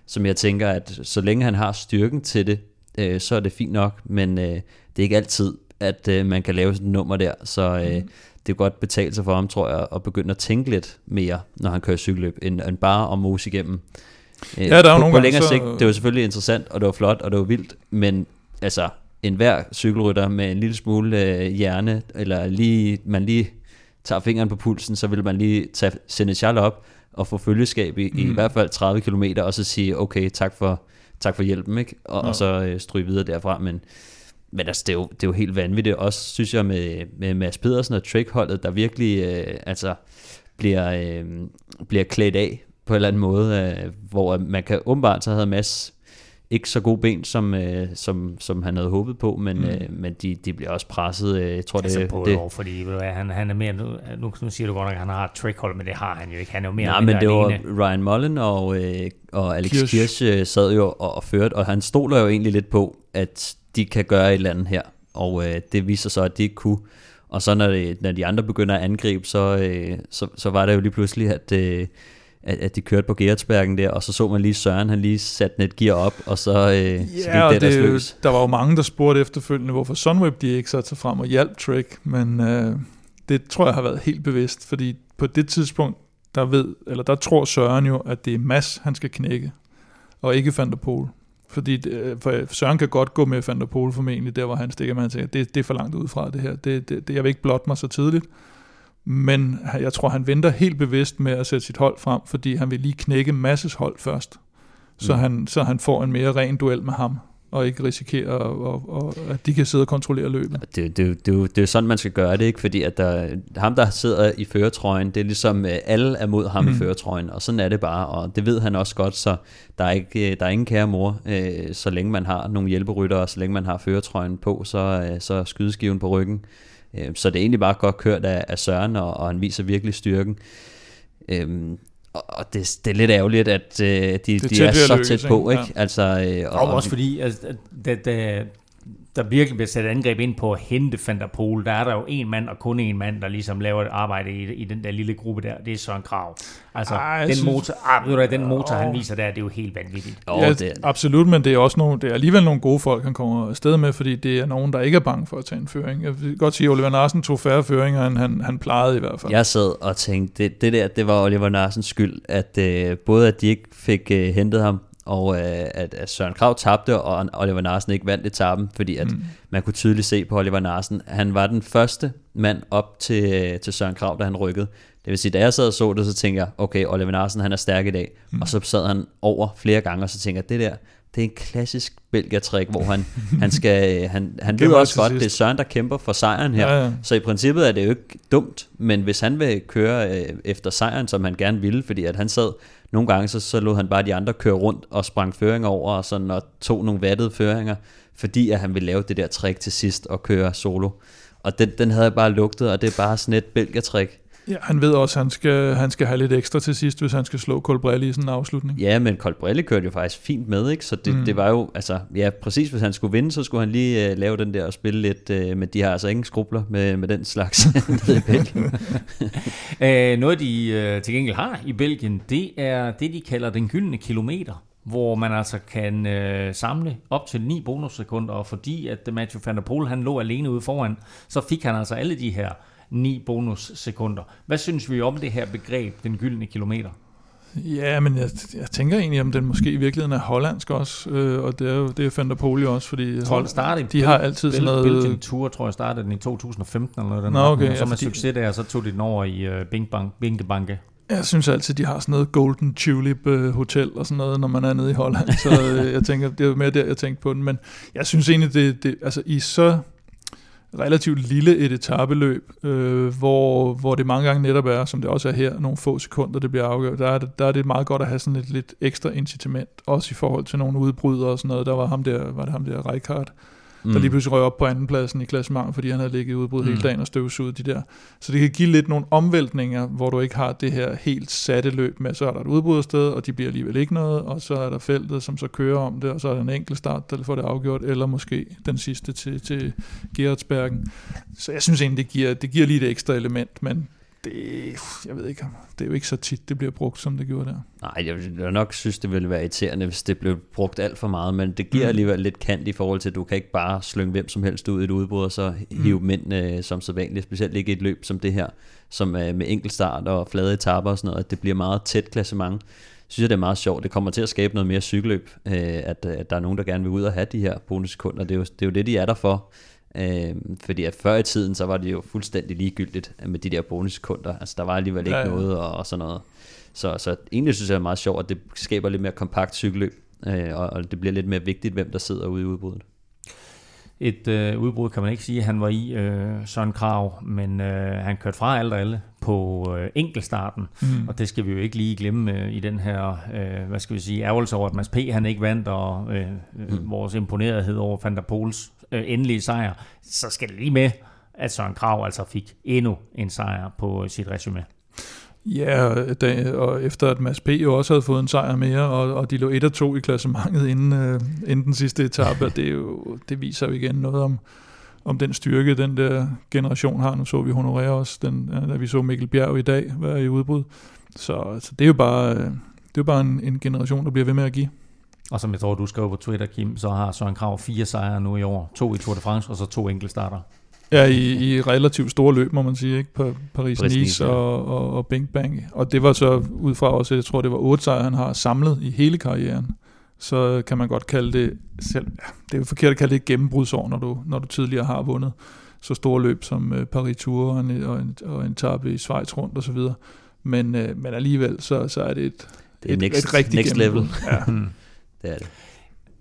C: som jeg tænker, at så længe han har styrken til det, øh, så er det fint nok, men øh, det er ikke altid, at øh, man kan lave sådan et nummer der, så øh, mm. det er godt betalt sig for ham, tror jeg, at begynde at tænke lidt mere, når han kører cykelløb, end, end bare at mose igennem.
D: Øh, ja, der er
C: på,
D: nogle
C: på længere
D: så...
C: sigt, det var selvfølgelig interessant, og det var flot, og det var vildt, men altså, en hver cykelrytter med en lille smule øh, hjerne, eller lige, man lige tager fingeren på pulsen, så vil man lige tage Senechal op og få følgeskab i, mm. i, i hvert fald 30 km, og så sige, okay, tak for, tak for hjælpen, ikke? Og, ja. og så øh, stryge videre derfra, men men altså, det er, jo, det er jo helt vanvittigt, også synes jeg med, med Mads Pedersen og Trek-holdet, der virkelig øh, altså, bliver, øh, bliver klædt af på en eller anden måde, øh, hvor man kan åbenbart, så havde Mads ikke så gode ben, som, øh, som, som han havde håbet på, men, mm. øh, men de, de bliver også presset. Øh, jeg tror,
B: altså
C: det,
B: på
C: det,
B: år, fordi ved du, han, han er mere, nu, nu, nu siger du godt nok, at han har et trickhold, men det har han jo ikke. Han er jo mere
C: Nej, men det var alene. Ryan Mullen og, øh, og Alex Kirsch, Kirsch øh, sad jo og, og førte, og han stoler jo egentlig lidt på, at de kan gøre et eller andet her, og øh, det viser så, at de ikke kunne. Og så når, det, når de andre begynder at angribe, så, øh, så, så var det jo lige pludselig, at... Øh, at, at de kørte på Gertsbergen der, og så så man lige Søren, han lige satte net gear op, og så, øh, ja, så gik det, det løs.
D: Der var jo mange, der spurgte efterfølgende, hvorfor Sunweb de ikke satte sig frem og hjalp Trek, men øh, det tror jeg har været helt bevidst, fordi på det tidspunkt, der ved, eller der tror Søren jo, at det er Mass, han skal knække, og ikke Van der Pol. Fordi øh, for Søren kan godt gå med Van der Pol formentlig, der hvor han stikker, man tænker, det, det er for langt ud fra det her. Det, det, det, jeg vil ikke blotte mig så tidligt. Men jeg tror, han venter helt bevidst med at sætte sit hold frem, fordi han vil lige knække Masses hold først. Så, mm. han, så han får en mere ren duel med ham og ikke risikerer, og, og, at de kan sidde og kontrollere løbet.
C: Det, det, det, det er sådan, man skal gøre det, ikke? fordi at der, ham, der sidder i føretrøjen, det er ligesom, øh, alle er mod ham mm. i føretrøjen, og sådan er det bare, og det ved han også godt, så der er, ikke, der er ingen kære mor, øh, så længe man har nogle hjælperytter, og så længe man har føretrøjen på, så, øh, så er skydeskiven på ryggen. Øh, så det er egentlig bare godt kørt af, af Søren, og, og han viser virkelig styrken. Øhm, og det, det er lidt ærgerligt, at øh, de, de er så tæt på, ikke? Ja. Altså,
B: øh, og, og også fordi, altså, det, det, der virkelig bliver sat angreb ind på at hente Van der Pol, der er der jo en mand og kun en mand, der ligesom laver et arbejde i, i den der lille gruppe der. Det er Søren Krav. Altså, Ej, den, synes, motor, ah, ved du, den motor, han viser der, det er jo helt vanvittigt.
D: Ja, det er, absolut, men det er også nogle, det er alligevel nogle gode folk, han kommer afsted med, fordi det er nogen, der ikke er bange for at tage en føring. Jeg vil godt sige, at Oliver Narsen tog færre føringer, end han, han plejede i hvert fald.
C: Jeg sad og tænkte, det, det der, det var Oliver Narsens skyld, at øh, både at de ikke fik øh, hentet ham og øh, at, at Søren Krav tabte, og Oliver Narsen ikke vandt etappen, fordi at mm. man kunne tydeligt se på Oliver Narsen, han var den første mand op til, til Søren Krav, da han rykkede. Det vil sige, da jeg sad og så det, så tænker jeg, okay, Oliver Narsen, han er stærk i dag, mm. og så sad han over flere gange, og så tænker jeg, det der, det er en klassisk belgier hvor han, han skal, han, han ved også godt, sidst. det er Søren, der kæmper for sejren her. Ja, ja. Så i princippet er det jo ikke dumt, men hvis han vil køre øh, efter sejren, som han gerne ville, fordi at han sad nogle gange, så, så lod han bare de andre køre rundt og sprang føringer over, og, sådan, og tog nogle vattede føringer, fordi at han ville lave det der trick til sidst og køre solo. Og den, den havde jeg bare lugtet, og det er bare sådan et belgier
D: Ja, han ved også, at han skal, han skal have lidt ekstra til sidst, hvis han skal slå Colbrelli i sådan en afslutning.
C: Ja, men Colbrelli kørte jo faktisk fint med, ikke? Så det, mm. det var jo, altså, ja, præcis hvis han skulle vinde, så skulle han lige uh, lave den der og spille lidt, uh, men de har altså ingen skrubler med, med den slags nede i Belgien.
B: uh, noget de uh, til gengæld har i Belgien, det er det, de kalder den gyldne kilometer hvor man altså kan øh, samle op til 9 bonussekunder, og fordi at Matthew van der Poel han lå alene ude foran, så fik han altså alle de her 9 bonussekunder. Hvad synes vi om det her begreb, den gyldne kilometer?
D: Ja, men jeg, jeg tænker egentlig, om den måske i virkeligheden er hollandsk også, øh, og det er jo det er Fender Poli også, fordi
B: Hold, startede,
D: de har altid sådan noget...
B: Belgian Tour, tror jeg, startede den i 2015 eller noget.
D: Nå, okay,
B: og så
D: ja,
B: med
D: fordi...
B: succes der, så tog de den over i uh, Bing Bang, Bing de Banke.
D: Jeg synes altid, de har sådan noget Golden Tulip øh, Hotel og sådan noget, når man er nede i Holland. Så øh, jeg tænker, det er mere der, jeg tænkte på den. Men jeg synes egentlig, det, det altså i så relativt lille et etabeløb, øh, hvor, hvor det mange gange netop er, som det også er her, nogle få sekunder, det bliver afgjort, der er det, der er det meget godt at have sådan et lidt ekstra incitament, også i forhold til nogle udbrydere og sådan noget. Der var ham der, var det ham der Rijkaard, mm. der lige pludselig røg op på andenpladsen i klassementet, fordi han havde ligget i udbrud mm. hele dagen og støvsuget de der. Så det kan give lidt nogle omvæltninger, hvor du ikke har det her helt satte løb med, så er der et udbrudersted, og de bliver alligevel ikke noget, og så er der feltet, som så kører om det, og så er der en enkelt start, der får det afgjort, eller måske den sidste til, til Gerardsbergen. Så jeg synes egentlig, det giver, det giver lige et ekstra element, men det, jeg ved ikke, det er jo ikke så tit, det bliver brugt, som det gjorde der.
C: Nej, jeg vil nok synes, det ville være irriterende, hvis det blev brugt alt for meget, men det giver mm. alligevel lidt kant i forhold til, at du kan ikke bare slynge hvem som helst ud i et udbrud, og så hive mm. mænd øh, som så vanligt, specielt ikke i et løb som det her, som er med enkeltstart og flade etaper og sådan noget, at det bliver meget tæt klassement synes jeg, det er meget sjovt. Det kommer til at skabe noget mere cykelløb, øh, at, at der er nogen, der gerne vil ud og have de her bonussekunder. Det er jo det, er jo det de er der for. Øh, fordi at før i tiden, så var det jo fuldstændig ligegyldigt med de der bonussekunder. Altså der var alligevel ikke ja, ja. noget og, og sådan noget. Så, så egentlig synes jeg, det er meget sjovt, at det skaber lidt mere kompakt cykelløb, øh, og, og det bliver lidt mere vigtigt, hvem der sidder ude i udbruddet.
B: Et øh, udbrud kan man ikke sige, at han var i øh, Søren Krav, men øh, han kørte fra alt og alle på øh, enkeltstarten, mm. og det skal vi jo ikke lige glemme øh, i den her, øh, hvad skal vi sige, ærgelse over, at Mads P. han ikke vandt, og øh, mm. vores imponerethed over Van der Poels øh, endelige sejr, så skal det lige med, at Søren Krav altså fik endnu en sejr på øh, sit resume.
D: Ja, da, og efter at Mads P. jo også havde fået en sejr mere, og, og de lå 1 og 2 i klassementet inden, øh, inden den sidste etape, det, er jo, det viser jo igen noget om, om den styrke, den der generation har. Nu så vi honorere os, den, øh, da vi så Mikkel Bjerg i dag være i udbrud. Så, så det er jo bare, øh, det er jo bare en, en generation, der bliver ved med at give.
B: Og som jeg tror, du skrev på Twitter, Kim, så har Søren Krav fire sejre nu i år. To i Tour de France, og så to enkeltstarter.
D: Ja, i, i relativt store løb, må man sige, ikke? På Paris-Nice og, og, og Bing Bang. Og det var så ud fra også, jeg tror, det var otte sejre, han har samlet i hele karrieren. Så kan man godt kalde det, selv, ja, det er jo forkert at kalde det et gennembrudsår, når du, når du tidligere har vundet så store løb som uh, Paris Tour og en, og en, og en tabe i Schweiz rundt og så videre. Men, uh, men alligevel, så, så er det et,
C: det er et, next, et rigtig next level.
D: Ja.
C: det er det.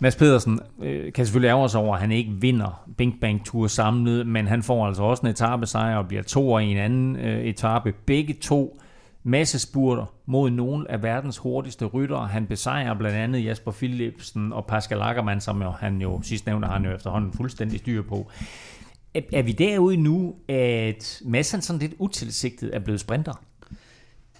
B: Mads Pedersen øh, kan selvfølgelig ærge sig over, at han ikke vinder Bing Bang Tour samlet, men han får altså også en etape sejr og bliver to i en anden øh, etape. Begge to masse spurter mod nogle af verdens hurtigste ryttere. Han besejrer blandt andet Jasper Philipsen og Pascal Ackermann, som jo, han jo sidst nævnte, han jo efterhånden fuldstændig styr på. Er, er vi derude nu, at Mads han sådan lidt utilsigtet er blevet sprinter?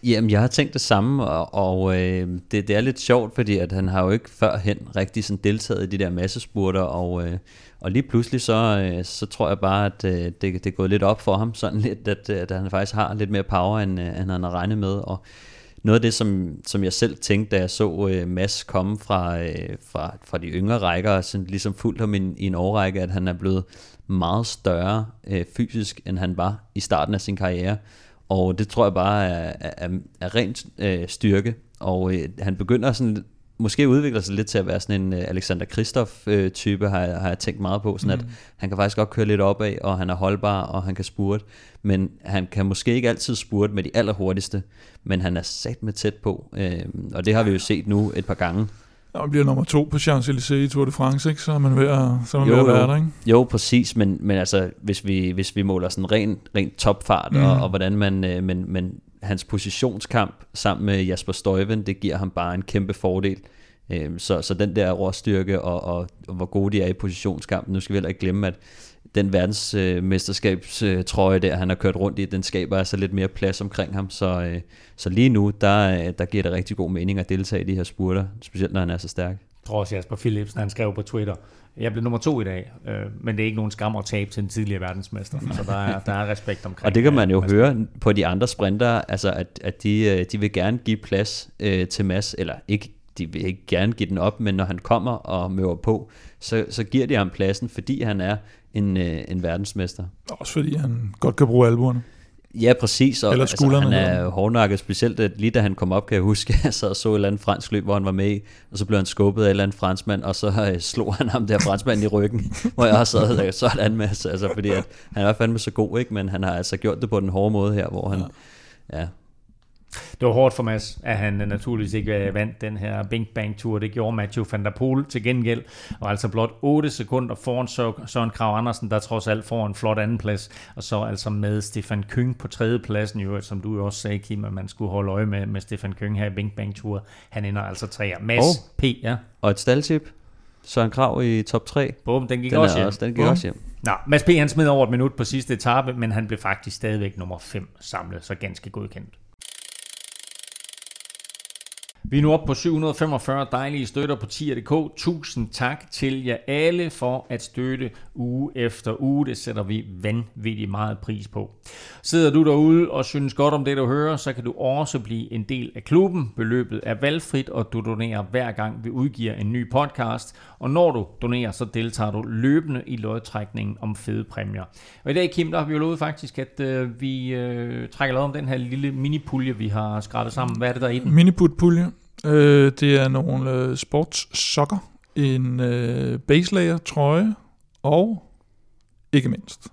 C: Jamen, jeg har tænkt det samme, og, og øh, det, det er lidt sjovt, fordi at han har jo ikke førhen rigtig sådan deltaget i de der massespurter, og, øh, og lige pludselig så, øh, så tror jeg bare, at øh, det, det er gået lidt op for ham, sådan lidt, at, øh, at han faktisk har lidt mere power, end, øh, end han har regnet med, og noget af det, som, som jeg selv tænkte, da jeg så øh, Mads komme fra, øh, fra, fra de yngre rækker, og sådan ligesom fulgt ham i, i en årrække, at han er blevet meget større øh, fysisk, end han var i starten af sin karriere. Og det tror jeg bare er, er, er rent øh, styrke. Og øh, han begynder sådan måske udvikler sig lidt til at være sådan en øh, Alexander Kristoff øh, type, har, har jeg tænkt meget på, sådan mm. at han kan faktisk godt køre lidt opad, og han er holdbar, og han kan spurte, men han kan måske ikke altid spurte med de allerhurtigste, men han er sat med tæt på, øh, og det har vi jo set nu et par gange.
D: Når man bliver nummer to på Champs-Élysées i Tour de France, ikke? så er man ved at, så er man jo, ved at være der, ikke?
C: Jo, præcis, men, men altså, hvis vi, hvis vi måler sådan ren, ren topfart, mm. og, og hvordan man, øh, men, men hans positionskamp sammen med Jasper Stuyven, det giver ham bare en kæmpe fordel. Øh, så, så den der råstyrke og, og, og hvor gode de er i positionskampen, nu skal vi heller ikke glemme, at den verdensmesterskabstrøje der, han har kørt rundt i, den skaber altså lidt mere plads omkring ham. Så, øh, så lige nu, der, der giver det rigtig god mening at deltage i de her spurter, specielt når han er så stærk.
B: Jeg tror også Jasper Philipsen, han skrev på Twitter, jeg blev nummer to i dag, øh, men det er ikke nogen skam at tabe til en tidligere verdensmester, så der er, der er respekt omkring.
C: Og det kan man jo
B: øh,
C: høre på de andre sprinter, altså at, at de, øh, de vil gerne give plads øh, til Mads, eller ikke, de vil ikke gerne give den op, men når han kommer og møver på, så, så giver de ham pladsen, fordi han er en, øh, en verdensmester.
D: Også fordi han godt kan bruge albuerne.
C: Ja, præcis. Og,
D: Eller
C: altså,
D: skuldrene,
C: han er hårdnakket, specielt at lige da han kom op, kan jeg huske, jeg sad og så et eller andet fransk løb, hvor han var med i, og så blev han skubbet af et eller andet franskmand, og så øh, slog han ham der franskmand i ryggen, hvor jeg også sad og sådan med, altså, fordi at, han er fandme så god, ikke? men han har altså gjort det på den hårde måde her, hvor han, ja,
B: Det var hårdt for Mads, at han naturligvis ikke øh, vandt den her Bing Bang Tour. Det gjorde Mathieu van der Poel til gengæld, og altså blot 8 sekunder foran Sø- Søren Krav Andersen, der trods alt får en flot andenplads, og så altså med Stefan Kyng på tredjepladsen, jo, som du jo også sagde, Kim, at man skulle holde øje med, med Stefan Kyng her i Bing Bang Tour. Han ender altså træer. Mads
C: Og-
B: P, ja.
C: og et staldtip, Søren Krav i top 3,
B: Bum, den gik
C: den,
B: også hjem.
C: også, den gik
D: Bum.
C: også hjem.
B: Nå, Mads P. han smed over et minut på sidste etape, men han blev faktisk stadigvæk nummer 5 samlet, så ganske godkendt. Vi er nu oppe på 745 dejlige støtter på tier.dk. Tusind tak til jer alle for at støtte uge efter uge. Det sætter vi vanvittigt meget pris på. Sidder du derude og synes godt om det, du hører, så kan du også blive en del af klubben. Beløbet er valgfrit, og du donerer hver gang vi udgiver en ny podcast. Og når du donerer, så deltager du løbende i lodtrækningen om fede præmier. Og i dag, Kim, der har vi jo lovet faktisk, at øh, vi øh, trækker lod om den her lille minipulje, vi har skrabet sammen. Hvad er det, der er i den?
D: Miniput-pulje. Øh, det er nogle øh, sportssokker, en øh, baselayer trøje og ikke mindst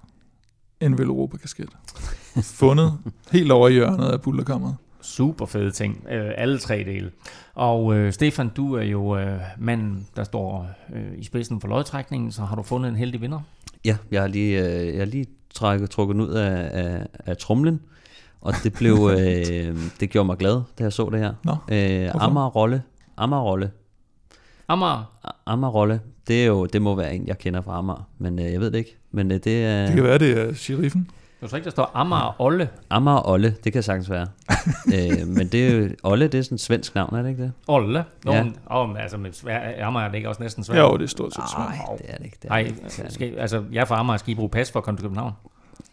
D: en Veloropa-kasket. Fundet helt over i hjørnet af bullerkammeret.
B: Super fede ting. Øh, alle tre dele. Og øh, Stefan, du er jo øh, manden, der står øh, i spidsen for lodtrækningen, så har du fundet en heldig vinder.
C: Ja, jeg har lige, øh, jeg har lige trækket, trukket den ud af, af, af trumlen, og det blev, øh, det gjorde mig glad, da jeg så det her.
D: Nå,
C: Øh? Amager-rolle. Amager-rolle.
B: Amager.
C: Amager-rolle. Det, er jo, det må være en, jeg kender fra Amager, men øh, jeg ved det ikke. Men øh, det er
D: det kan være, det er sheriffen.
B: Jeg tror ikke, der står Amager Olle.
C: Amager-Olle, det kan sagtens være. øh, men det er jo, Olle, det er sådan et svensk navn, er det ikke det?
B: Olle? Nå,
C: Ja.
B: oh, men altså, med svær, Amager er det ikke også næsten svært?
D: Ja, jo, det er stort set svært.
C: Nej, det er det ikke. Det er, det
B: skal, altså, jeg er fra Amager, skal I bruge pas for at komme til København?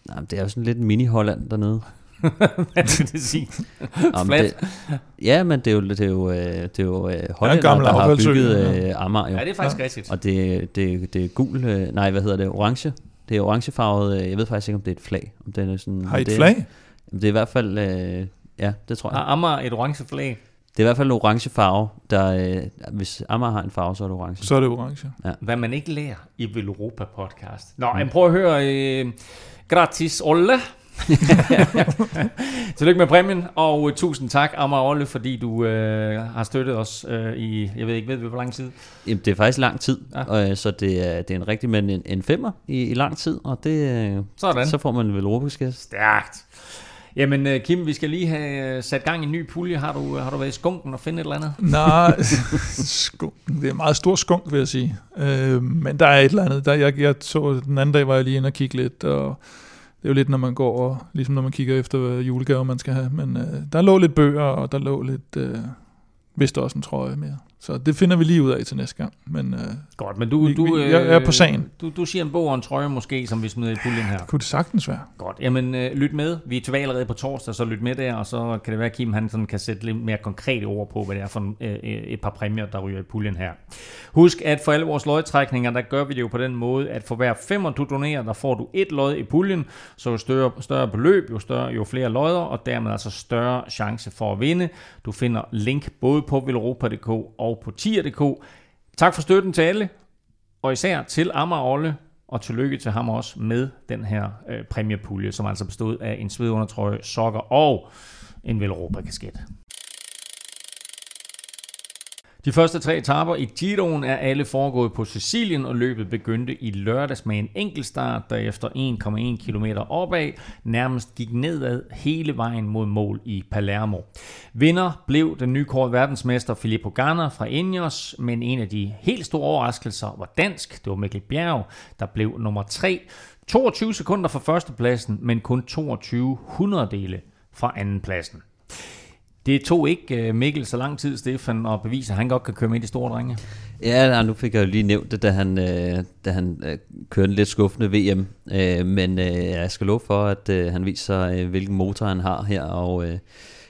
C: Nej, det er jo sådan lidt en mini-Holland dernede.
B: Hvad vil det sige?
C: Nå, men
B: Flat.
C: det, ja, men det er jo, det er jo, øh, det er jo øh, Hollænder,
D: gammel
C: der har bygget
D: ja.
C: øh, Amager. Jo.
B: Ja, det er faktisk ja. rigtigt.
C: Og det, det, det er gul, øh, nej, hvad hedder det, orange. Det er orangefarvet, øh, jeg ved faktisk ikke, om det er et flag. Om det er sådan,
D: Har I et
C: det,
D: flag?
C: Jamen, Det er i hvert fald, øh, ja, det tror jeg.
B: Har Amager et orange flag?
C: Det er i hvert fald en orange farve, der, øh, hvis Amager har en farve, så er det orange.
D: Så er det orange.
B: Hvad man ikke lærer i Veloropa podcast. Nå, mm. prøv at høre. Øh, gratis, Olle. Tillykke med præmien, og øh, tusind tak, Amager Olle, fordi du øh, har støttet os øh, i, jeg ved ikke, ved vi hvor lang tid?
C: Jamen, det er faktisk lang tid,
B: Ja.
C: og, øh, så det er, det er en rigtig, men en, en femmer i, i lang tid, og det, øh,
B: Sådan.
C: så får man vel råbeskæst.
B: Stærkt. Jamen, øh, Kim, vi skal lige have sat gang i en ny pulje. Har du, har du været i skunken og finde et eller andet?
D: Nej, skunk. det er en meget stor skunk, vil jeg sige. Øh, men der er et eller andet. Der, jeg, jeg så, den anden dag var jeg lige inde og kigge lidt, og det er jo lidt, når man går, og, ligesom når man kigger efter, julegaver man skal have. Men øh, der lå lidt bøger, og der lå lidt, øh, vist også en trøje mere. Så det finder vi lige ud af til næste gang. Men øh,
B: Godt, men du,
D: Vi-
B: du,
D: vi- jeg er på sagen.
B: Du, du siger en bog og en trøje måske, som vi smider i puljen her.
D: kunne det sagtens være.
B: Godt, jamen øh, lyt med. Vi er tilbage allerede på torsdag, så lyt med der, og så kan det være, at Kim han sådan kan sætte lidt mere konkrete ord på, hvad det er for øh, øh, et par præmier, der ryger i puljen her. Husk, at for alle vores lodtrækninger, der gør vi det jo på den måde, at for hver femmer du donerer, der får du et lod i puljen, så jo større, større beløb, jo, større, jo flere lodder, og dermed altså større chance for at vinde. Du finder link både på velropa.dk og på tier.dk. Tak for støtten til alle, og især til Amager Olle, og tillykke til ham også med den her øh, præmiepulje, som altså bestod af en svedundertrøje, sokker og en Velropa-kasket. De første tre etaper i Giroen er alle foregået på Sicilien, og løbet begyndte i lørdags med en enkeltstart, der efter 1,1 km opad nærmest gik nedad hele vejen mod mål i Palermo. Vinder blev den nykårede verdensmester Filippo Ganna fra Ineos, men en af de helt store overraskelser var dansk. Det var Mikkel Bjerg, der blev nummer 3. 22 sekunder fra førstepladsen, men kun 22 hundreddele fra andenpladsen. Det tog ikke øh, Mikkel så lang tid, Stefan, at bevise, at han godt kan køre med de store drenge.
C: Ja, nu fik jeg jo lige nævnt det, da han, øh, da han øh, kørte en lidt skuffende VM. Øh, men øh, jeg skal love for, at han viser, hvilken motor han har her. Og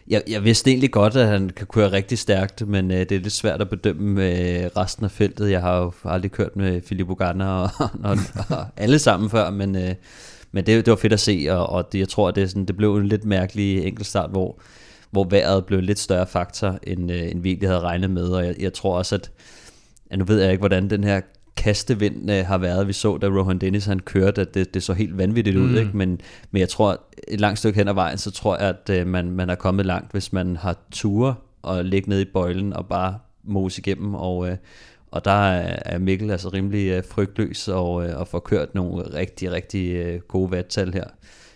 C: jeg, jeg vidste egentlig godt, at han kan køre rigtig stærkt, men det er lidt svært at bedømme resten af feltet. Jeg har jo aldrig kørt med Filippo Ganna og, og, og alle sammen før, men, men det, det var fedt at se, og, og det, jeg tror, at det, sådan, det blev en lidt mærkelig enkeltstart, hvor hvor vejret blev en lidt større faktor, end, øh, end vi egentlig havde regnet med. Og jeg, jeg tror også, at ja, nu ved jeg ikke, hvordan den her kastevind øh, har været. Vi så, da Rohan Dennis han kørte, at det, det så helt vanvittigt ud. Mm. Ikke? Men, men jeg tror, et langt stykke hen ad vejen, så tror jeg, at øh, man, man er kommet langt, hvis man har ture og ligge ned i bøjlen og bare mose igennem. Og, øh, og der er Mikkel altså rimelig øh, frygtløs og, øh, og får kørt nogle rigtig, rigtig øh, gode vattal her.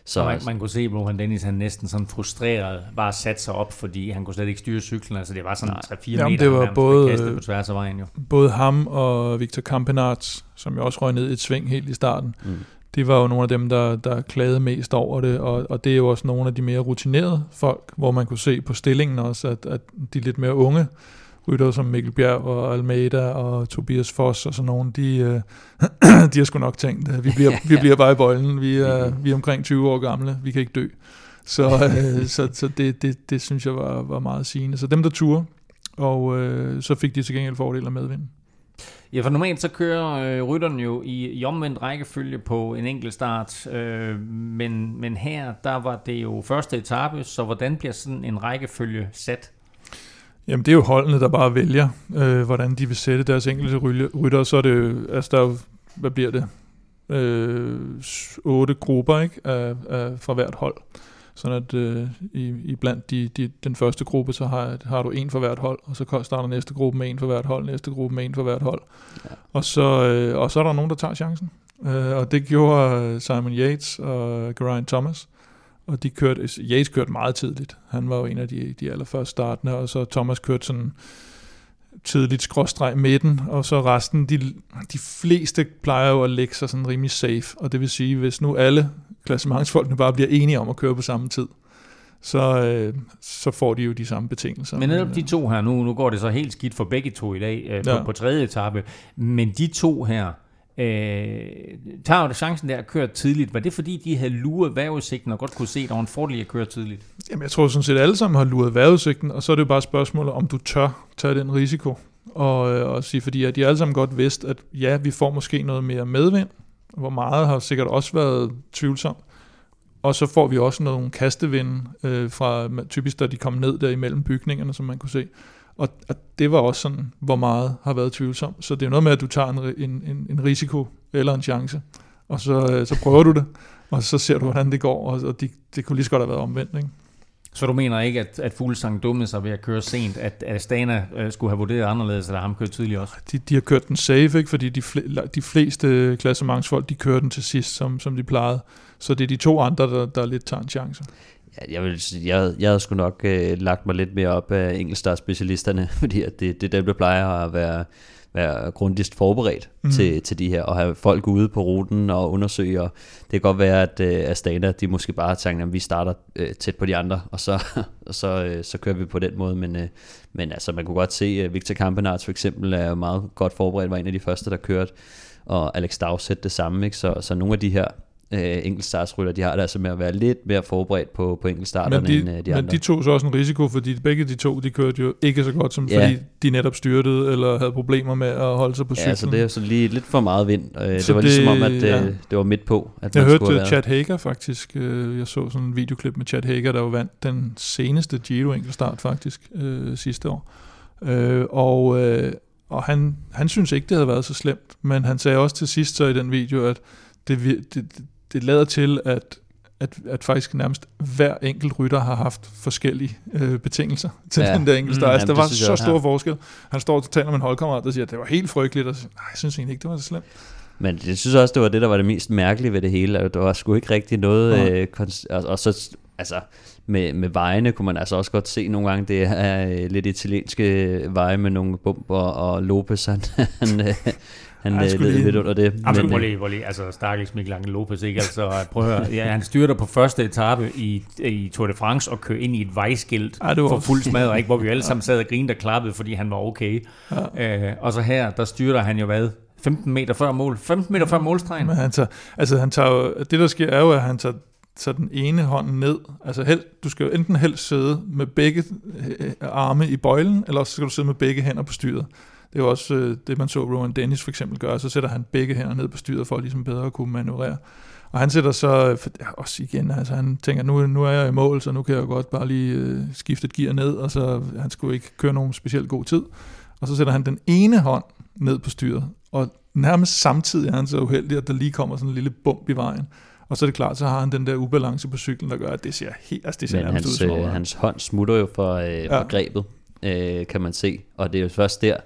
B: Så man, man kunne se, at Rohan Dennis han næsten sådan frustreret bare satte sig op, fordi han kunne slet ikke styre cyklen. Altså det var sådan 3-4 meter,
D: det var både,
B: på tværs af vejen jo.
D: Både ham og Victor Kampenarts, som jo også røg ned i et sving helt i starten, mm. de var jo nogle af dem, der, der klagede mest over det, og, og det er jo også nogle af de mere rutinerede folk, hvor man kunne se på stillingen også, at, at de lidt mere unge, rytter som Mikkel Bjerg og Almeida og Tobias Foss og sådan nogle, de, øh, de har sgu nok tænkt, at vi bliver, vi bliver bare i bøjlen, vi er, vi er omkring 20 år gamle, vi kan ikke dø. Så, øh, så, så det, det, det synes jeg var, var meget sigende. Så dem, der turer, og øh, så fik de til gengæld fordel af medvind.
B: Ja, for normalt så kører øh, rytteren jo i, i omvendt rækkefølge på en enkelt start, øh, men, men her, der var det jo første etape, så hvordan bliver sådan en rækkefølge sat?
D: Jamen det er jo holdene, der bare vælger, øh, hvordan de vil sætte deres enkelte rytter. Så er det jo, altså der er hvad bliver det? Øh, otte grupper ikke? Af, af, fra hvert hold. Sådan at øh, i, i blandt de, de, den første gruppe, så har, har du en for hvert hold, og så starter næste gruppe med en for hvert hold, næste gruppe med en for hvert hold. Ja. Og, så, øh, og så er der nogen, der tager chancen. Øh, og det gjorde Simon Yates og Geraint Thomas og de kørte, Yates kørte meget tidligt. Han var jo en af de, de allerførste startende, og så Thomas kørte sådan tidligt skråstreg midten, og så resten, de, de fleste plejer jo at lægge sig sådan rimelig safe, og det vil sige, hvis nu alle klassementsfolkene bare bliver enige om at køre på samme tid, så, øh, så får de jo de samme betingelser.
B: Men netop de to her, nu, nu går det så helt skidt for begge to i dag øh, på, ja. på tredje etape, men de to her, øh, tager jo chancen der at køre tidligt. Var det fordi, de havde luret vejrudsigten og godt kunne se, at der var en fordel at køre tidligt?
D: Jamen, jeg tror sådan set, at alle sammen har luret vejrudsigten, og så er det jo bare spørgsmålet, om du tør tage den risiko. Og, øh, og sige, fordi at de alle sammen godt vidste, at ja, vi får måske noget mere medvind, hvor meget har sikkert også været tvivlsomt. Og så får vi også nogle kastevinde øh, fra typisk, da de kom ned der imellem bygningerne, som man kunne se. Og, og det var også sådan, hvor meget har været tvivlsomt. Så det er noget med, at du tager en, en, en, en risiko eller en chance, og så, øh, så prøver du det, og så ser du, hvordan det går, og, og det, det kunne lige så godt have været omvendt. Ikke?
B: Så du mener ikke, at, at Fuglsang dummede sig ved at køre sent, at Astana øh, skulle have vurderet anderledes, eller ham kørte tidligt også?
D: De, de har kørt den safe, ikke? fordi de, fl- de fleste klassementsfolk, de kører den til sidst, som, som de plejede. Så det er de to andre, der, der lidt tager en chance.
C: Jeg, vil, jeg, jeg havde sgu nok øh, lagt mig lidt mere op af enkeltstartspecialisterne, fordi at det, det er dem, der plejer at være, være grundigst forberedt mm. til, til de her, og have folk ude på ruten og undersøge, og det kan godt være, at øh, Astana, de måske bare tænker, at vi starter øh, tæt på de andre, og så, og så, øh, så kører vi på den måde, men, øh, men altså, man kunne godt se, at Victor Kampenarts for eksempel er meget godt forberedt, var en af de første, der kørte, og Alex Dowsett det samme, ikke? Så, så nogle af de her øh, enkeltstartsrytter, de har det altså med at være lidt mere forberedt på, på enkeltstarterne
D: men de,
C: end øh, de
D: men
C: andre.
D: Men de tog så også en risiko, fordi begge de to, de kørte jo ikke så godt, som ja. fordi de netop styrtede, eller havde problemer med at holde sig på cyklen.
C: Ja, så det er så lige lidt for meget vind. Øh, det var det, ligesom om, at øh, ja. det var midt på. At
D: jeg hørte uh, Chad Hager faktisk. Øh, jeg så sådan en videoklip med Chad Hager, der var vandt den seneste Giro enkeltstart faktisk øh, sidste år. Øh, og øh, og han, han synes ikke, det havde været så slemt, men han sagde også til sidst så i den video, at det, det, det lader til, at, at, at faktisk nærmest hver enkelt rytter har haft forskellige øh, betingelser til ja. den der enkelte. Mm, altså, der var så stor ja. forskel. Han står og taler med en holdkammerat, der siger, at det var helt frygteligt, og siger, nej, jeg synes egentlig ikke, det var så slemt.
C: Men jeg synes også, det var det, der var det mest mærkelige ved det hele. Der var sgu ikke rigtig noget... Øh, og, og så, altså, med, med vejene kunne man altså også godt se nogle gange, det er øh, lidt italienske veje med nogle bumper, og Lopez, han, han, øh, han ja, led lige... lidt under det.
B: Jamen, men, prøv lige, prøv lige, altså stakkels Mikkel Angel Lopez, ikke? Altså, prøv at høre, ja, han styrter på første etape i, i Tour de France og kører ind i et vejskilt ja, for fuld smad, ikke? hvor vi alle sammen sad og grinede og klappede, fordi han var okay. Ja. Øh, og så her, der styrter han jo hvad? 15 meter før mål. 15 meter før målstregen.
D: Men han tager, altså han tager jo, det der sker er jo, at han tager så den ene hånd ned. Altså held, du skal jo enten helst sidde med begge øh, arme i bøjlen, eller så skal du sidde med begge hænder på styret. Det er jo også øh, det, man så Rowan Dennis for eksempel gøre. Så sætter han begge hænder ned på styret, for at ligesom bedre at kunne manøvrere. Og han sætter så, for, ja, også igen, altså han tænker, nu, nu er jeg i mål, så nu kan jeg godt bare lige øh, skifte et gear ned, og så han skulle ikke køre nogen specielt god tid. Og så sætter han den ene hånd ned på styret, og nærmest samtidig er han så uheldig, at der lige kommer sådan en lille bump i vejen. Og så er det klart, så har han den der ubalance på cyklen, der gør, at det ser helt, altså det ser
C: Men hans, ud, øh, hans hånd smutter jo for, øh, ja. for grebet, øh, kan man se. Og det er jo først der,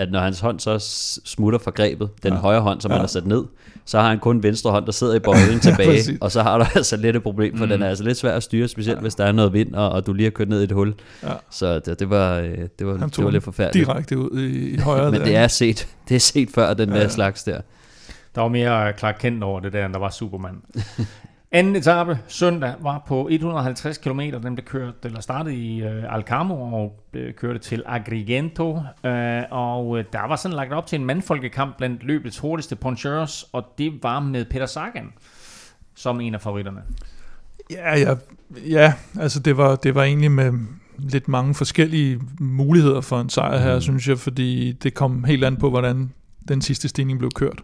C: at når hans hånd så smutter fra grebet, den ja. højre hånd, som ja. han har sat ned, så har han kun venstre hånd, der sidder i bøjlen tilbage, ja, og så har du altså lidt et problem, for mm. den er altså lidt svær at styre, specielt ja. hvis der er noget vind, og, og du lige har kørt ned i et hul. Ja. Så det, det, var, øh, det, var, det var lidt forfærdeligt.
D: direkte ud i, i højre
C: Men
D: der.
C: det er set, det er set før, den ja, der slags der.
B: Der var mere Clark Kent over det der, end der var Superman. Anden etape søndag var på 150 km. Den blev kørt, eller startede i uh, Alcamo og uh, kørte til Agrigento. Uh, og uh, der var sådan lagt op til en mandfolkekamp blandt løbets hurtigste poncheurs, og det var med Peter Sagan som en af favoritterne.
D: Ja, ja, ja altså det var, det var egentlig med lidt mange forskellige muligheder for en sejr her, mm. synes jeg, fordi det kom helt an på, hvordan den sidste stigning blev kørt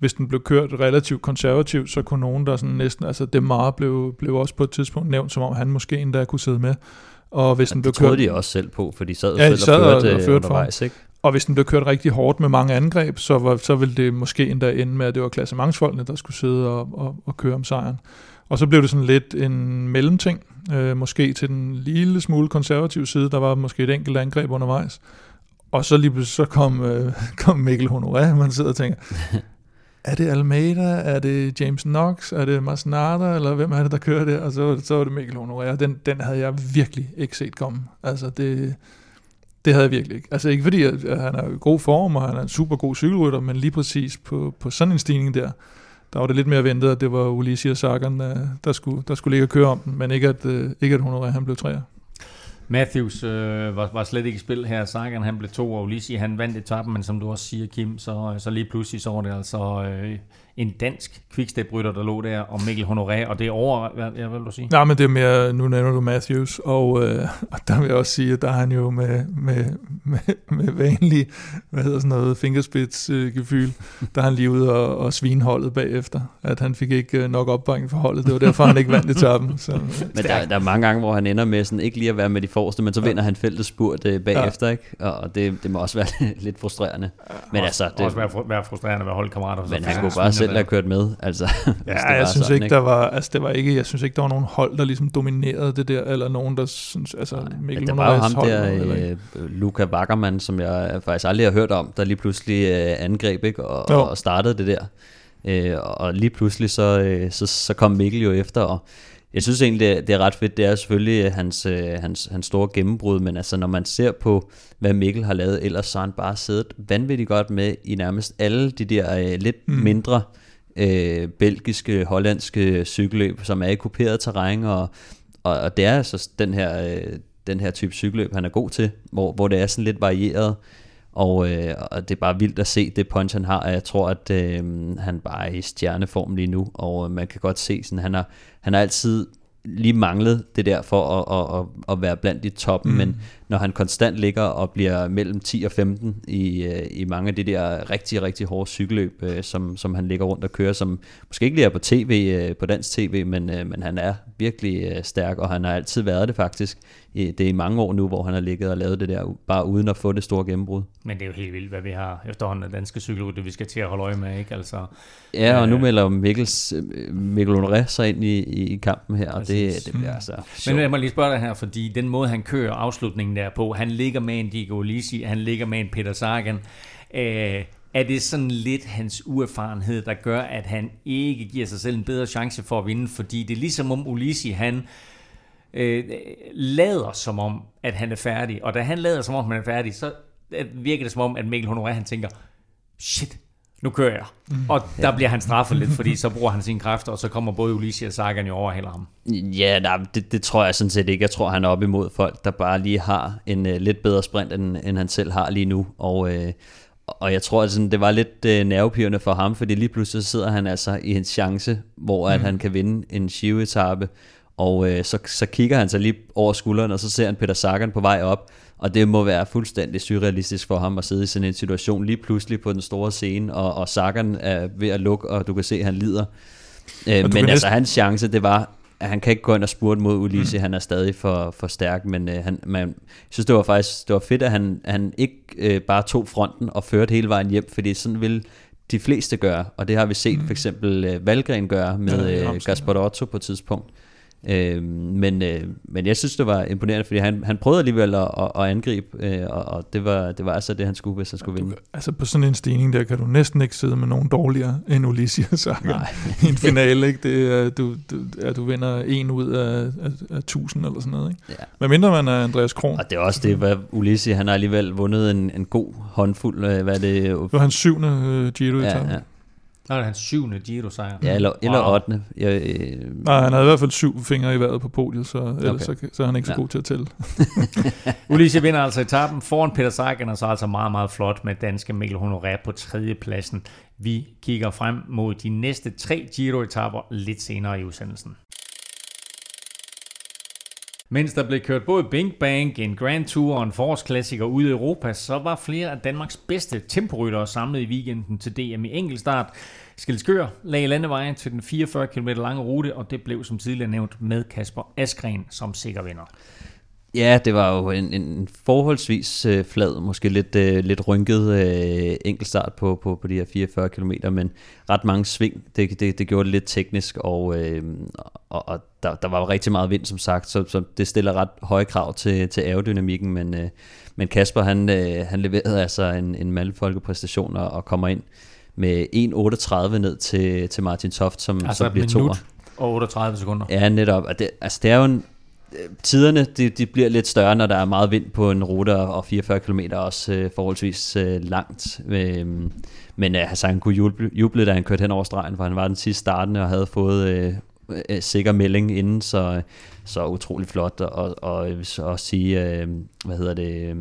D: hvis den blev kørt relativt konservativt, så kunne nogen der sådan næsten, altså Demar blev, blev også på et tidspunkt nævnt, som om han måske endda kunne sidde med. Og hvis ja, den blev
C: det kørt, de også selv på, for de sad,
D: ja,
C: selv sad og
D: førte, og, og førte undervejs, ikke? Og hvis den blev kørt rigtig hårdt med mange angreb, så, var, så ville det måske endda ende med, at det var klassementsfolkene, der skulle sidde og, og, og køre om sejren. Og så blev det sådan lidt en mellemting, øh, måske til den lille smule konservative side, der var måske et enkelt angreb undervejs. Og så lige så kom, øh, kom Mikkel Honoré, man sidder og tænker, er det Almeida, er det James Knox, er det Masnada, eller hvem er det, der kører det? Og så, så var det Mikkel Honoré, den, den havde jeg virkelig ikke set komme. Altså det, det havde jeg virkelig ikke. Altså ikke fordi, at, han er i god form, og han er en super god cykelrytter, men lige præcis på, på sådan en stigning der, der var det lidt mere ventet, at det var Ulysses Sagan, øh, der, skulle, der skulle ligge og køre om den, men ikke at, øh, ikke at Honoré han blev træer.
B: Matthews øh, var, var slet ikke i spil her. Sagan han blev to, og Ulisi han vandt etappen, men som du også siger, Kim, så, så lige pludselig så var det altså øh, en dansk quickstep-rytter, der lå der, og Mikkel Honoré, og det er over, hvad, hvad vil du sige?
D: Nej, men det er mere, nu nævner du Matthews, og, øh, og der vil jeg også sige, at der er han jo med, med, med, med vanlig, hvad hedder sådan noget, fingerspids-gefyl, der er han lige ude og, og svinholdet bagefter, at han fik ikke øh, nok opbakning for holdet, det var derfor, han ikke vandt etappen. Så.
C: Men der, der er mange gange, hvor han ender med sådan, ikke lige at være med de forreste, men så vinder ja. han feltet spurt øh, bagefter, ja. ikke? og det, det må også være lidt frustrerende. Men
B: også,
C: altså, det,
B: også være, være frustrerende at være holdkammerater.
C: Men han kunne bare selv have kørt med. Altså,
D: ja, jeg synes sådan, ikke, ikke, der var, altså det var ikke, jeg synes ikke, der var nogen hold, der ligesom dominerede det der, eller nogen, der synes, altså Nej,
C: Mikkel Der var jo ham hold, der, eller, øh, Luca Wackermann, som jeg faktisk aldrig har hørt om, der lige pludselig øh, angreb, ikke, og, og startede det der. Øh, og lige pludselig så, øh, så, så kom Mikkel jo efter, og jeg synes egentlig, det, det er ret fedt. Det er selvfølgelig hans, øh, hans, hans store gennembrud, men altså når man ser på, hvad Mikkel har lavet, ellers så har han bare siddet vanvittigt godt med i nærmest alle de der øh, lidt mm. mindre øh, belgiske, hollandske cykelløb, som er i kuperet terræn, og, og, og det er altså den her, øh, den her type cykelløb, han er god til, hvor, hvor det er sådan lidt varieret, og, øh, og det er bare vildt at se det punch, han har, og jeg tror, at øh, han bare er i stjerneform lige nu, og øh, man kan godt se, sådan, han, har, han har altid lige manglet det der for at, at, at, at være blandt de toppen, mm. men når han konstant ligger og bliver mellem 10 og 15 i, øh, i mange af de der rigtig, rigtig hårde cykelløb, øh, som, som han ligger rundt og kører, som måske ikke lige er på tv, øh, på dansk tv, men, men han er virkelig stærk, og han har altid været det faktisk. Det er i mange år nu, hvor han har ligget og lavet det der, bare uden at få det store gennembrud.
B: Men det er jo helt vildt, hvad vi har efterhånden af danske cykelrytter, vi skal til at holde øje med, ikke? Altså,
C: Ja, og nu melder Mikkels, Mikkel Honoré sig ind i, i kampen her, og det, det bliver altså
B: Men
C: sjovt.
B: jeg må lige spørge dig her, fordi den måde, han kører afslutningen der på, han ligger med en Diego Lisi, han ligger med en Peter Sagan. Øh, er det sådan lidt hans uerfarenhed, der gør, at han ikke giver sig selv en bedre chance for at vinde? Fordi det er ligesom om Ulisi, han øh, lader som om, at han er færdig. Og da han lader som om, han er færdig, så øh, virker det som om, at Mikkel Honoré, han tænker, shit, nu kører jeg. Mm. Og der bliver han straffet lidt, fordi så bruger han sine kræfter, og så kommer både Ulisi og Sagan jo over ham.
C: Ja, nej, det, det tror jeg sådan set ikke. Jeg tror, han er op imod folk, der bare lige har en uh, lidt bedre sprint, end, end han selv har lige nu. Og, uh, og jeg tror, at sådan, det var lidt uh, nervepirrende for ham, fordi lige pludselig sidder han altså i en chance, hvor mm. at han kan vinde en Giro-etappe, og uh, så, så kigger han sig lige over skulderen, og så ser han Peter Sagan på vej op, og det må være fuldstændig surrealistisk for ham at sidde i sådan en situation lige pludselig på den store scene, og, og Sagan er ved at lukke, og du kan se, at han lider. Øh, men altså, hans chance, det var, at han kan ikke gå ind og spurte mod Ulisse, mm. han er stadig for, for stærk, men øh, han, man, jeg synes, det var faktisk det var fedt, at han, han ikke øh, bare tog fronten og førte hele vejen hjem, fordi sådan vil de fleste gøre, og det har vi set mm. for eksempel øh, Valgren gøre med øh, Gaspar Otto på et tidspunkt. Øh, men, øh, men jeg synes, det var imponerende, fordi han, han prøvede alligevel at, at, at angribe, øh, og, og det, var, det var altså det, han skulle, hvis han skulle vinde.
D: Altså på sådan en stigning der kan du næsten ikke sidde med nogen dårligere end Ulysses
C: Nej.
D: i en finale. Ikke? Det er, du, du, ja, du vinder en ud af, af, af 1000 eller sådan noget. Ikke?
C: Ja.
D: Hvad mindre man er Andreas Kron.
C: Og det er også det, hvad Ulisse, han har alligevel vundet en, en god håndfuld, øh, hvad er det?
D: Det var hans syvende uh, giro
C: Ja,
D: ja,
B: det er hans syvende Giro-sejr.
C: ja eller, eller
B: Wow.
C: 8. Jeg, øh,
D: Nej, han havde i hvert fald syv fingre i vejret på podiet, så ellers
C: Okay.
D: så, så er han ikke så
C: Ja.
D: god til at tælle.
B: Ulisse vinder altså etappen foran Peter Sagan, og så altså meget, meget flot med danske Mikkel Honoré på tredjepladsen. Vi kigger frem mod de næste tre Giro-etapper lidt senere i udsendelsen. Mens der blev kørt både Bing Bang, en Grand Tour og en forårsklassiker ude i Europa, så var flere af Danmarks bedste temporyttere samlet i weekenden til DM i enkeltstart. Skildskør lagde landevejen til den 44 km lange rute, og det blev som tidligere nævnt med Kasper Askren som sikker vinder.
C: Ja, det var jo en, en forholdsvis øh, flad, måske lidt, øh, lidt rynket øh, enkeltstart på, på, på de her 44 km, men ret mange sving. Det, det, det gjorde det lidt teknisk, og, øh, og, og der, der var jo rigtig meget vind, som sagt, så, så det stiller ret høje krav til, til aerodynamikken, men, øh, men Kasper, han, øh, han leverede altså en, en mandfolkepræstation og, og kommer ind med 1.38 ned til, til Martin Toft, som,
B: Altså
C: som bliver toer.
B: og 38 sekunder.
C: Ja, netop. Og det, altså, det er jo en, Øh, tiderne de, de bliver lidt større, når der er meget vind på en rute, og 44 km er også øh, forholdsvis øh, langt. Øh, men øh, altså, han kunne juble, juble, da han kørte hen over stregen, for han var den sidste startende og havde fået øh, øh, sikker melding inden, så, så utrolig flot. Og, og og så sige, øh, hvad hedder det, øh,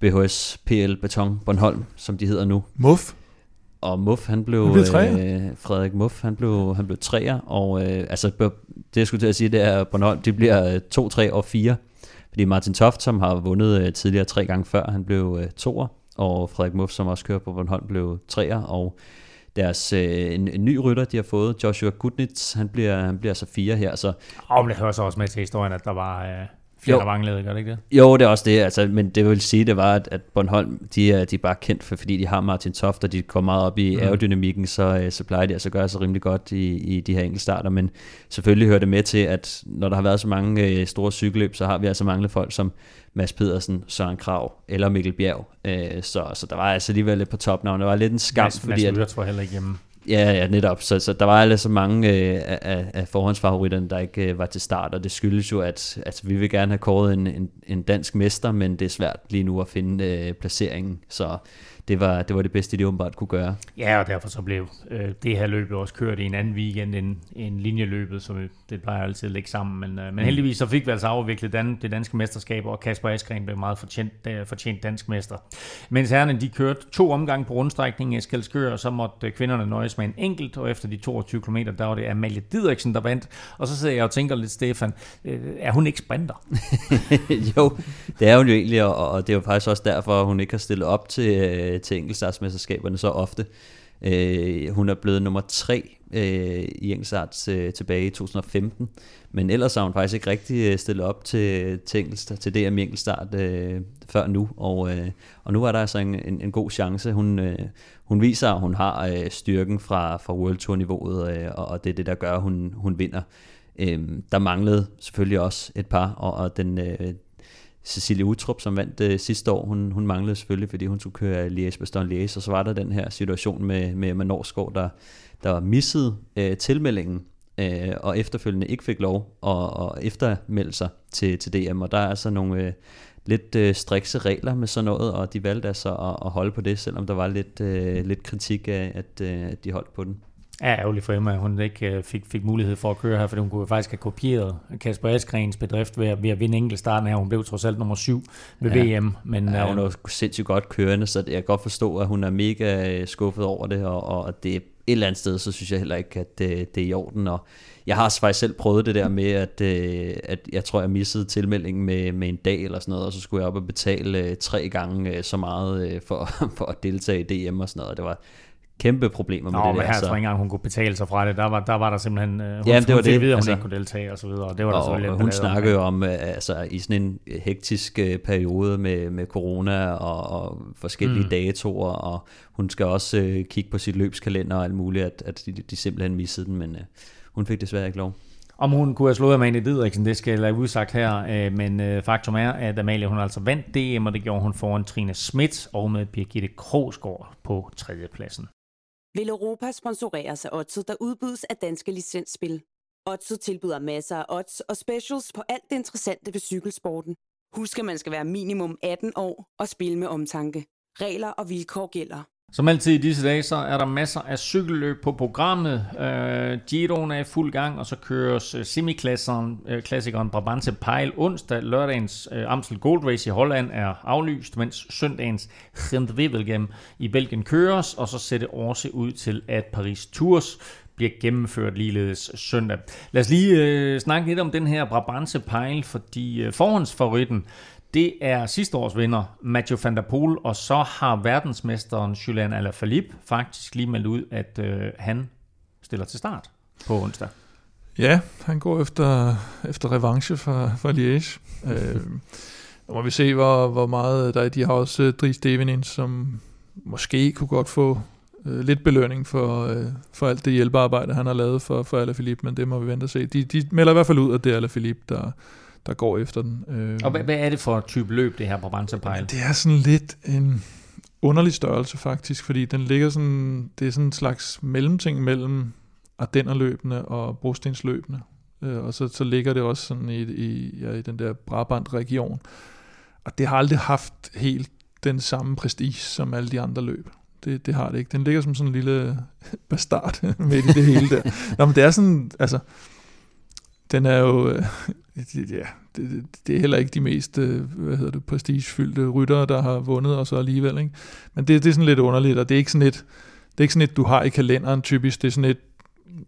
C: BHS PL Beton Bornholm, som de hedder nu.
D: Muff.
C: Og Muff, han blev,
D: Han blev
C: øh, Frederik Muff, han blev, han blev treer, og øh, altså, det jeg skulle til at sige, det er, at Bornholm, de bliver øh, to, tre og fire, fordi Martin Toft, som har vundet øh, tidligere tre gange før, han blev øh, toer, og Frederik Muff, som også kører på Bornholm, blev treer, og deres øh, en, en ny rytter, de har fået, Joshua Gudnitz, han bliver, han bliver så fire her, så
B: Og det hører så også med til historien, at der var øh, manglede, gør det ikke det?
C: Jo, det er også det, altså, men det vil sige, det var, at, at Bornholm, de er, de er bare kendt for, fordi de har Martin Toft, og de går meget op i
B: Mm.
C: aerodynamikken, så, øh, så plejer de altså at gøre sig rimelig godt i, i de her enkeltstarter, men selvfølgelig hører det med til, at når der har været så mange øh, store cykelløb, så har vi altså manglet folk som Mads Pedersen, Søren Krav eller Mikkel Bjerg, øh, så, så der var altså alligevel lidt på topnavn, det var lidt en skam,
B: Mads,
C: fordi at,
B: Mads tror heller ikke hjemme.
C: Ja, ja, netop. Så, så der var altså mange øh, af, af- af forhåndsfavoritterne, der ikke øh, var til start, og det skyldes jo, at altså, vi vil gerne have kåret en, en, en dansk mester, men det er svært lige nu at finde øh, placeringen. Så det var, det var det bedste, de åbenbart kunne gøre.
B: Ja, og derfor så blev øh, det her løb også kørt i en anden weekend end, end linjeløbet, så det plejer altid at ligge sammen. Men, øh, men mm. heldigvis så fik vi altså afviklet dan, det danske mesterskab, og Kasper Askren blev meget fortjent, øh, fortjent dansk mester. Mens herrerne de kørte to omgange på rundstrækningen i Skalskør, og så måtte øh, kvinderne nøjes med en enkelt, og efter de 22 km, der var det Amalie Didriksen, der vandt. Og så sidder jeg og tænker lidt, Stefan, øh, er hun ikke sprinter?
C: jo, det er hun jo egentlig, og, og det er jo faktisk også derfor, at hun ikke har stillet op til, øh, Øh, til enkeltstartsmesterskaberne så ofte. Øh, hun er blevet nummer tre øh, i enkeltstart øh, tilbage i 2015, men ellers har hun faktisk ikke rigtig øh, stillet op til, til, enkeltstart, til DM i enkeltstart øh, før nu, og, øh, og nu er der altså en, en, en god chance. Hun, øh, hun viser, at hun har øh, styrken fra, fra World Tour niveauet, øh, og, og det er det, der gør, at hun, hun vinder. Øh, der manglede selvfølgelig også et par, og, og den, øh, Cecilie Utrup, som vandt øh, sidste år, hun, hun manglede selvfølgelig, fordi hun skulle køre liège bastogne liège og så var der den her situation med, med Emma Norsgaard, der, der missede øh, tilmeldingen, øh, og efterfølgende ikke fik lov at, at eftermelde sig til, til DM, og der er altså nogle øh, lidt øh, strikse regler med sådan noget, og de valgte altså at, at holde på det, selvom der var lidt, øh, lidt kritik af, at, øh, at de holdt på den
B: er ærgerligt for Emma, at hun ikke øh, fik, fik mulighed for at køre her, for hun kunne faktisk have kopieret Kasper Asgrens bedrift ved, ved at vinde enkeltstarten her. Hun blev trods alt nummer syv ved ja. VM.
C: Men, ja, hun øh, er sindssygt godt kørende, så jeg kan godt forstå, at hun er mega øh, skuffet over det, og, og det er et eller andet sted, så synes jeg heller ikke, at det, det er i orden. Og jeg har faktisk selv prøvet det der med, at, at jeg tror, jeg missede tilmeldingen med, med en dag eller sådan noget, og så skulle jeg op og betale tre gange så meget for, for at deltage i DM og sådan noget. Det var, kæmpe problemer med
B: Nå,
C: det
B: men her så. tror jeg ikke engang, hun kunne betale sig fra det. Der var der, var der simpelthen... Uh, hun, ja, det var hun det. hun altså, ikke kunne deltage og så videre. Det var
C: og, der og hun snakkede jo om, uh, altså i sådan en hektisk uh, periode med, med corona og, og forskellige mm. datoer, og hun skal også uh, kigge på sit løbskalender og alt muligt, at, at de, de simpelthen missede den, men uh, hun fik desværre ikke lov.
B: Om hun kunne have slået Amalie Didriksen, det skal jeg lade udsagt her, men faktum er, at Amalie hun altså vandt DM, og det gjorde hun foran Trine Schmidt og med Birgitte Krogsgaard på tredjepladsen
A: vil Europa sponsoreres af Odset, der udbydes af danske licensspil. Odset tilbyder masser af odds og specials på alt det interessante ved cykelsporten. Husk, at man skal være minimum 18 år og spille med omtanke. Regler og vilkår gælder.
B: Som altid i disse dage, så er der masser af cykelløb på programmet. Øh, Giroen er i fuld gang, og så køres øh, semiklassikeren øh, klassikeren Brabantse Pejl onsdag. Lørdagens øh, Amstel Gold Race i Holland er aflyst, mens søndagens Gent i Belgien køres, og så ser det også ud til, at Paris Tours bliver gennemført ligeledes søndag. Lad os lige øh, snakke lidt om den her Brabantse Pejl, fordi øh, forhåndsfavoritten det er sidste års vinder, Mathieu van der Poel, og så har verdensmesteren Julian Alaphilippe faktisk lige meldt ud, at øh, han stiller til start på onsdag.
D: Ja, han går efter, efter revanche for, for Liège. øh, nu må vi se, hvor, hvor meget øh, der er. De har også uh, Dries Devenin, som måske kunne godt få øh, lidt belønning for, øh, for alt det hjælpearbejde, han har lavet for, for Alaphilippe, men det må vi vente og se. De, de melder i hvert fald ud, at det er Alaphilippe, der, der går efter den.
B: Øh, og hvad, hvad er det for et type løb, det her Brabantse Pejl?
D: Det er sådan lidt en underlig størrelse faktisk, fordi den ligger sådan, det er sådan en slags mellemting mellem Ardennerløbene og Brostensløbene. Øh, og så, så ligger det også sådan i, i, ja, i den der Brabant-region. Og det har aldrig haft helt den samme prestige som alle de andre løb. Det, det har det ikke. Den ligger som sådan en lille bastard midt i det hele der. Nå, men det er sådan, altså, den er jo, øh, ja, det, det er heller ikke de mest, øh, hvad hedder det, prestigefyldte ryttere, der har vundet, og så alligevel, ikke? Men det, det er sådan lidt underligt, og det er ikke sådan et, det er ikke sådan et, du har i kalenderen typisk, det er sådan et,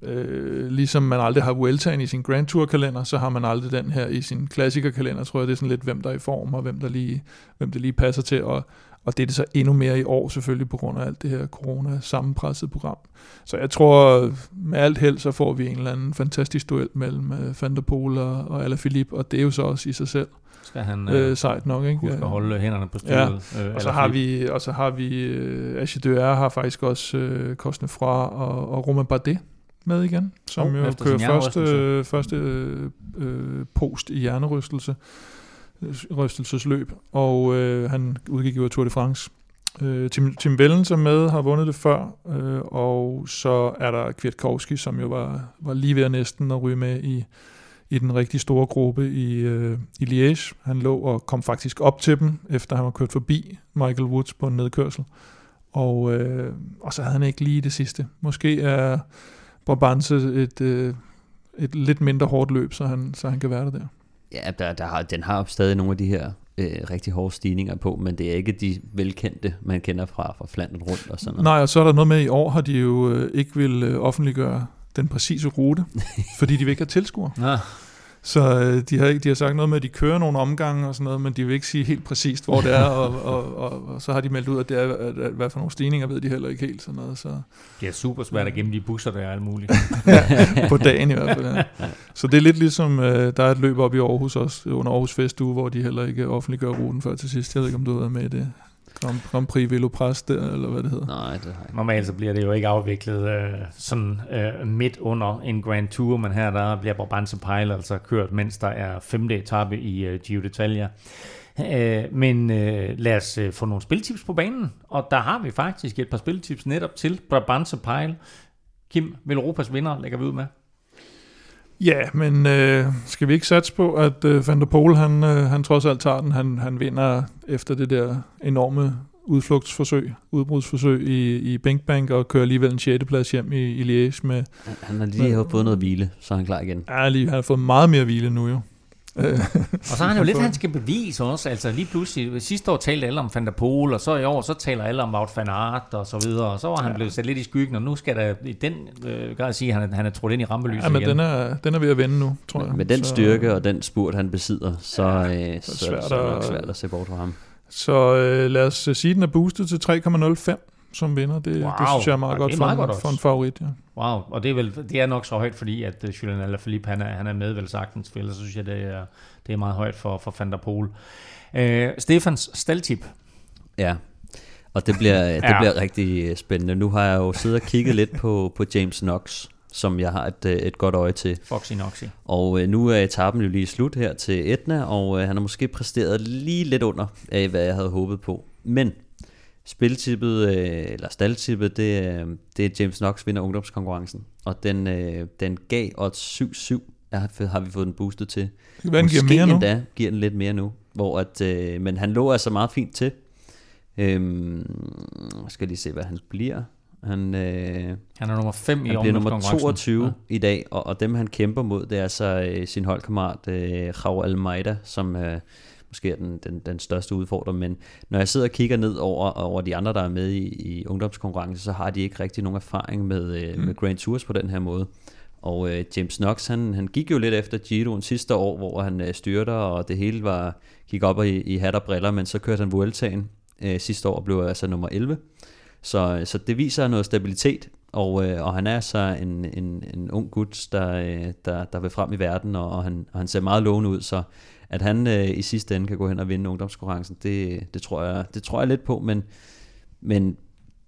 D: øh, ligesom man aldrig har Vueltaen i sin Grand Tour kalender, så har man aldrig den her i sin klassikerkalender, tror jeg, det er sådan lidt, hvem der er i form, og hvem der lige, hvem der lige passer til, og, og det er det så endnu mere i år selvfølgelig på grund af alt det her corona sammenpresset program. Så jeg tror, med alt held, så får vi en eller anden fantastisk duel mellem uh, Van der Poel og, og Alaphilippe, og det er jo så også i sig selv
B: skal han øh,
D: øh, sejt nok, ikke?
B: huske at holde hænderne på styret.
D: Ja. Øh, og, så har vi, og så har vi, øh, Achiduer har faktisk også øh, Kostne fra og, og Romain Bardet med igen, som oh, jo kører første, øh, første øh, post i hjernerystelse rystelsesløb, og øh, han udgik jo af Tour de France. Øh, Tim, Tim Vellen, som med, har vundet det før, øh, og så er der Kwiatkowski, som jo var, var lige ved at næsten at ryge med i, i den rigtig store gruppe i, øh, i Liège. Han lå og kom faktisk op til dem, efter han var kørt forbi Michael Woods på en nedkørsel. Og, øh, og så havde han ikke lige det sidste. Måske er Brabantse et, øh, et lidt mindre hårdt løb, så han, så han kan være der.
C: Ja, der, der har, den har stadig nogle af de her øh, rigtig hårde stigninger på, men det er ikke de velkendte, man kender fra, fra Flandern rundt og sådan noget.
D: Nej, og så er der noget med, at i år har de jo øh, ikke vil øh, offentliggøre den præcise rute, fordi de vil ikke have tilskuere.
B: Ja.
D: Så øh, de, har ikke, de har sagt noget med, at de kører nogle omgange og sådan noget, men de vil ikke sige helt præcist, hvor det er, og, og, og, og så har de meldt ud, at det er, at, at, hvad for nogle stigninger ved de heller ikke helt sådan noget. Så
B: Det er super svært at gemme de busser, der er alt muligt.
D: på dagen i hvert fald. Ja. Så det er lidt ligesom, øh, der er et løb op i Aarhus også, under Aarhus Festuge, hvor de heller ikke offentliggør ruten før til sidst. Jeg ved ikke, om du har været med i det. Grand, Grand Prix Velo Press der, eller hvad det hedder.
C: Nej, det har ikke.
B: Normalt så bliver det jo ikke afviklet øh, sådan øh, midt under en Grand Tour, men her der bliver Brabantse Pejl altså kørt, mens der er femte etape i øh, Giro d'Italia. Øh, men øh, lad os øh, få nogle spiltips på banen, og der har vi faktisk et par spiltips netop til Brabantse Pejl. Kim, Europas vinder lægger vi ud med.
D: Ja, men øh, skal vi ikke satse på, at øh, Van der Pol, han, øh, han trods alt tager den. Han, han vinder efter det der enorme udflugtsforsøg, udbrudsforsøg i, i Bink Bank, og kører alligevel en 6. plads hjem i, i Liège med,
C: Han- har lige
D: Men-
C: fået noget hvile, så er han klar igen.
D: ja, lige, han har fået meget mere hvile nu jo. Øh,
B: Og så har han jo lidt, han skal bevise også. Altså lige pludselig, sidste år talte alle om Van der Pol, og så i år, så taler alle om Wout van Aert og så videre. Og så var han
D: Ja.
B: blevet sat lidt i skyggen, og nu skal der i den øh, grad sige, at han, er- han er trådt ind i rampelyset
D: ja, men
B: igen.
D: den er, den er ved at vende nu, tror jeg.
C: Med, med den
D: Så-
C: styrke og den spurt, han besidder, så,
D: Ja,
C: øh, så, så,
D: svært
C: så er det svært at se bort fra ham.
D: Så øh, lad os øh, sige, at den er boostet til 3,05 som vinder. Det,
B: Wow.
D: det synes jeg er meget
B: Ja,
D: godt,
B: er
D: for,
B: meget
D: en,
B: godt også.
D: for en favorit. Ja.
B: Wow, og det er, vel, det er nok så højt, fordi at uh, Julian Alaphilippe, han er, han er med vel sagtens, for ellers synes jeg, det er, det er meget højt for, for Van der Pol. Uh, Stefans staltip.
C: Ja, og det bliver, det
B: Ja.
C: bliver rigtig øh, spændende. Nu har jeg jo siddet og kigget lidt på, på James Knox, som jeg har et, øh, et godt øje til.
B: Foxy Noxy.
C: Og øh, nu er etappen jo lige slut her til Etna, og øh, han har måske præsteret lige lidt under af, hvad jeg havde håbet på. Men spiltippet, øh, eller staldtippet, det, øh, det er James Knox vinder ungdomskonkurrencen. Og den, øh, den gav odds 7-7, er- har vi fået den boostet til.
D: Det kan den giver
C: Måske
D: mere nu.
C: endda giver den lidt mere nu. Hvor at, øh, men han lå altså meget fint til. Øhm, skal lige se, hvad han bliver. Han, øh,
B: Han er nummer 5 i
C: han bliver nummer
B: ungdomskonkurrencen.
C: 22
B: Ja.
C: i dag, og, og dem han kæmper mod, det er så øh, sin holdkammerat øh, Raul Almeida, som øh, måske er den, den, den største udfordrer. Men når jeg sidder og kigger ned over, over de andre, der er med i, i ungdomskonkurrencen, så har de ikke rigtig nogen erfaring med, øh, mm. med Grand Tours på den her måde. Og øh, James Knox, han, han gik jo lidt efter Giroen sidste år, hvor han øh, styrter, og det hele var, gik op i, i hat og briller, men så kørte han Vueltaen øh, sidste år og blev altså nummer 11. Så, så det viser noget stabilitet, og, øh, og han er så en, en, en ung gut, der, øh, der, der vil frem i verden, og, og, han, og han ser meget lovende ud, så at han øh, i sidste ende kan gå hen og vinde ungdomskonkurrencen, det, det, tror, jeg, det tror jeg lidt på, men, men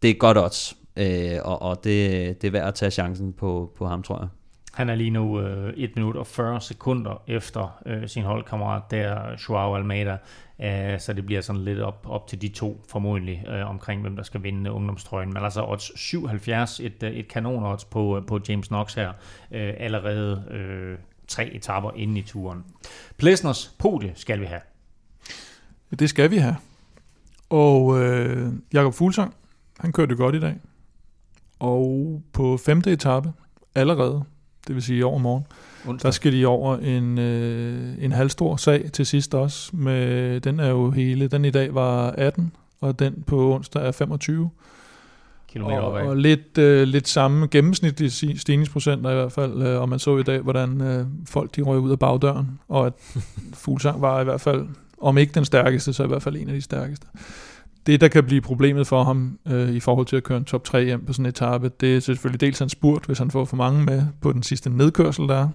C: det er godt odds, øh, og, og det, det er værd at tage chancen på, på ham, tror jeg.
B: Han er lige nu øh, 1 minut og 40 sekunder efter øh, sin holdkammerat der, Joao Almeida. Øh, så det bliver sådan lidt op, op til de to formodentlig øh, omkring, hvem der skal vinde ungdomstrøjen. Men altså odds 77, et, øh, et kanon odds på, øh, på James Knox her, øh, allerede øh, tre etapper inde i turen. Plesners podie skal vi have.
D: Det skal vi have. Og øh, Jakob Fuglsang, han kørte det godt i dag. Og på femte etape, allerede, det vil sige i overmorgen, der
B: Onsdag.
D: skal de over en, øh, en halvstor sag til sidst også. Med, den er jo hele, den i dag var 18, og den på onsdag er 25.
B: Kilometer
D: Og,
B: opad.
D: og lidt, øh, lidt samme gennemsnitlige stigningsprocenter i hvert fald, øh, og man så i dag, hvordan øh, folk de røg ud af bagdøren, og at Fuglsang var i hvert fald, om ikke den stærkeste, så i hvert fald en af de stærkeste. Det, der kan blive problemet for ham øh, i forhold til at køre en top 3 hjem på sådan en etape, det er selvfølgelig dels hans spurt, hvis han får for mange med på den sidste nedkørsel, der er.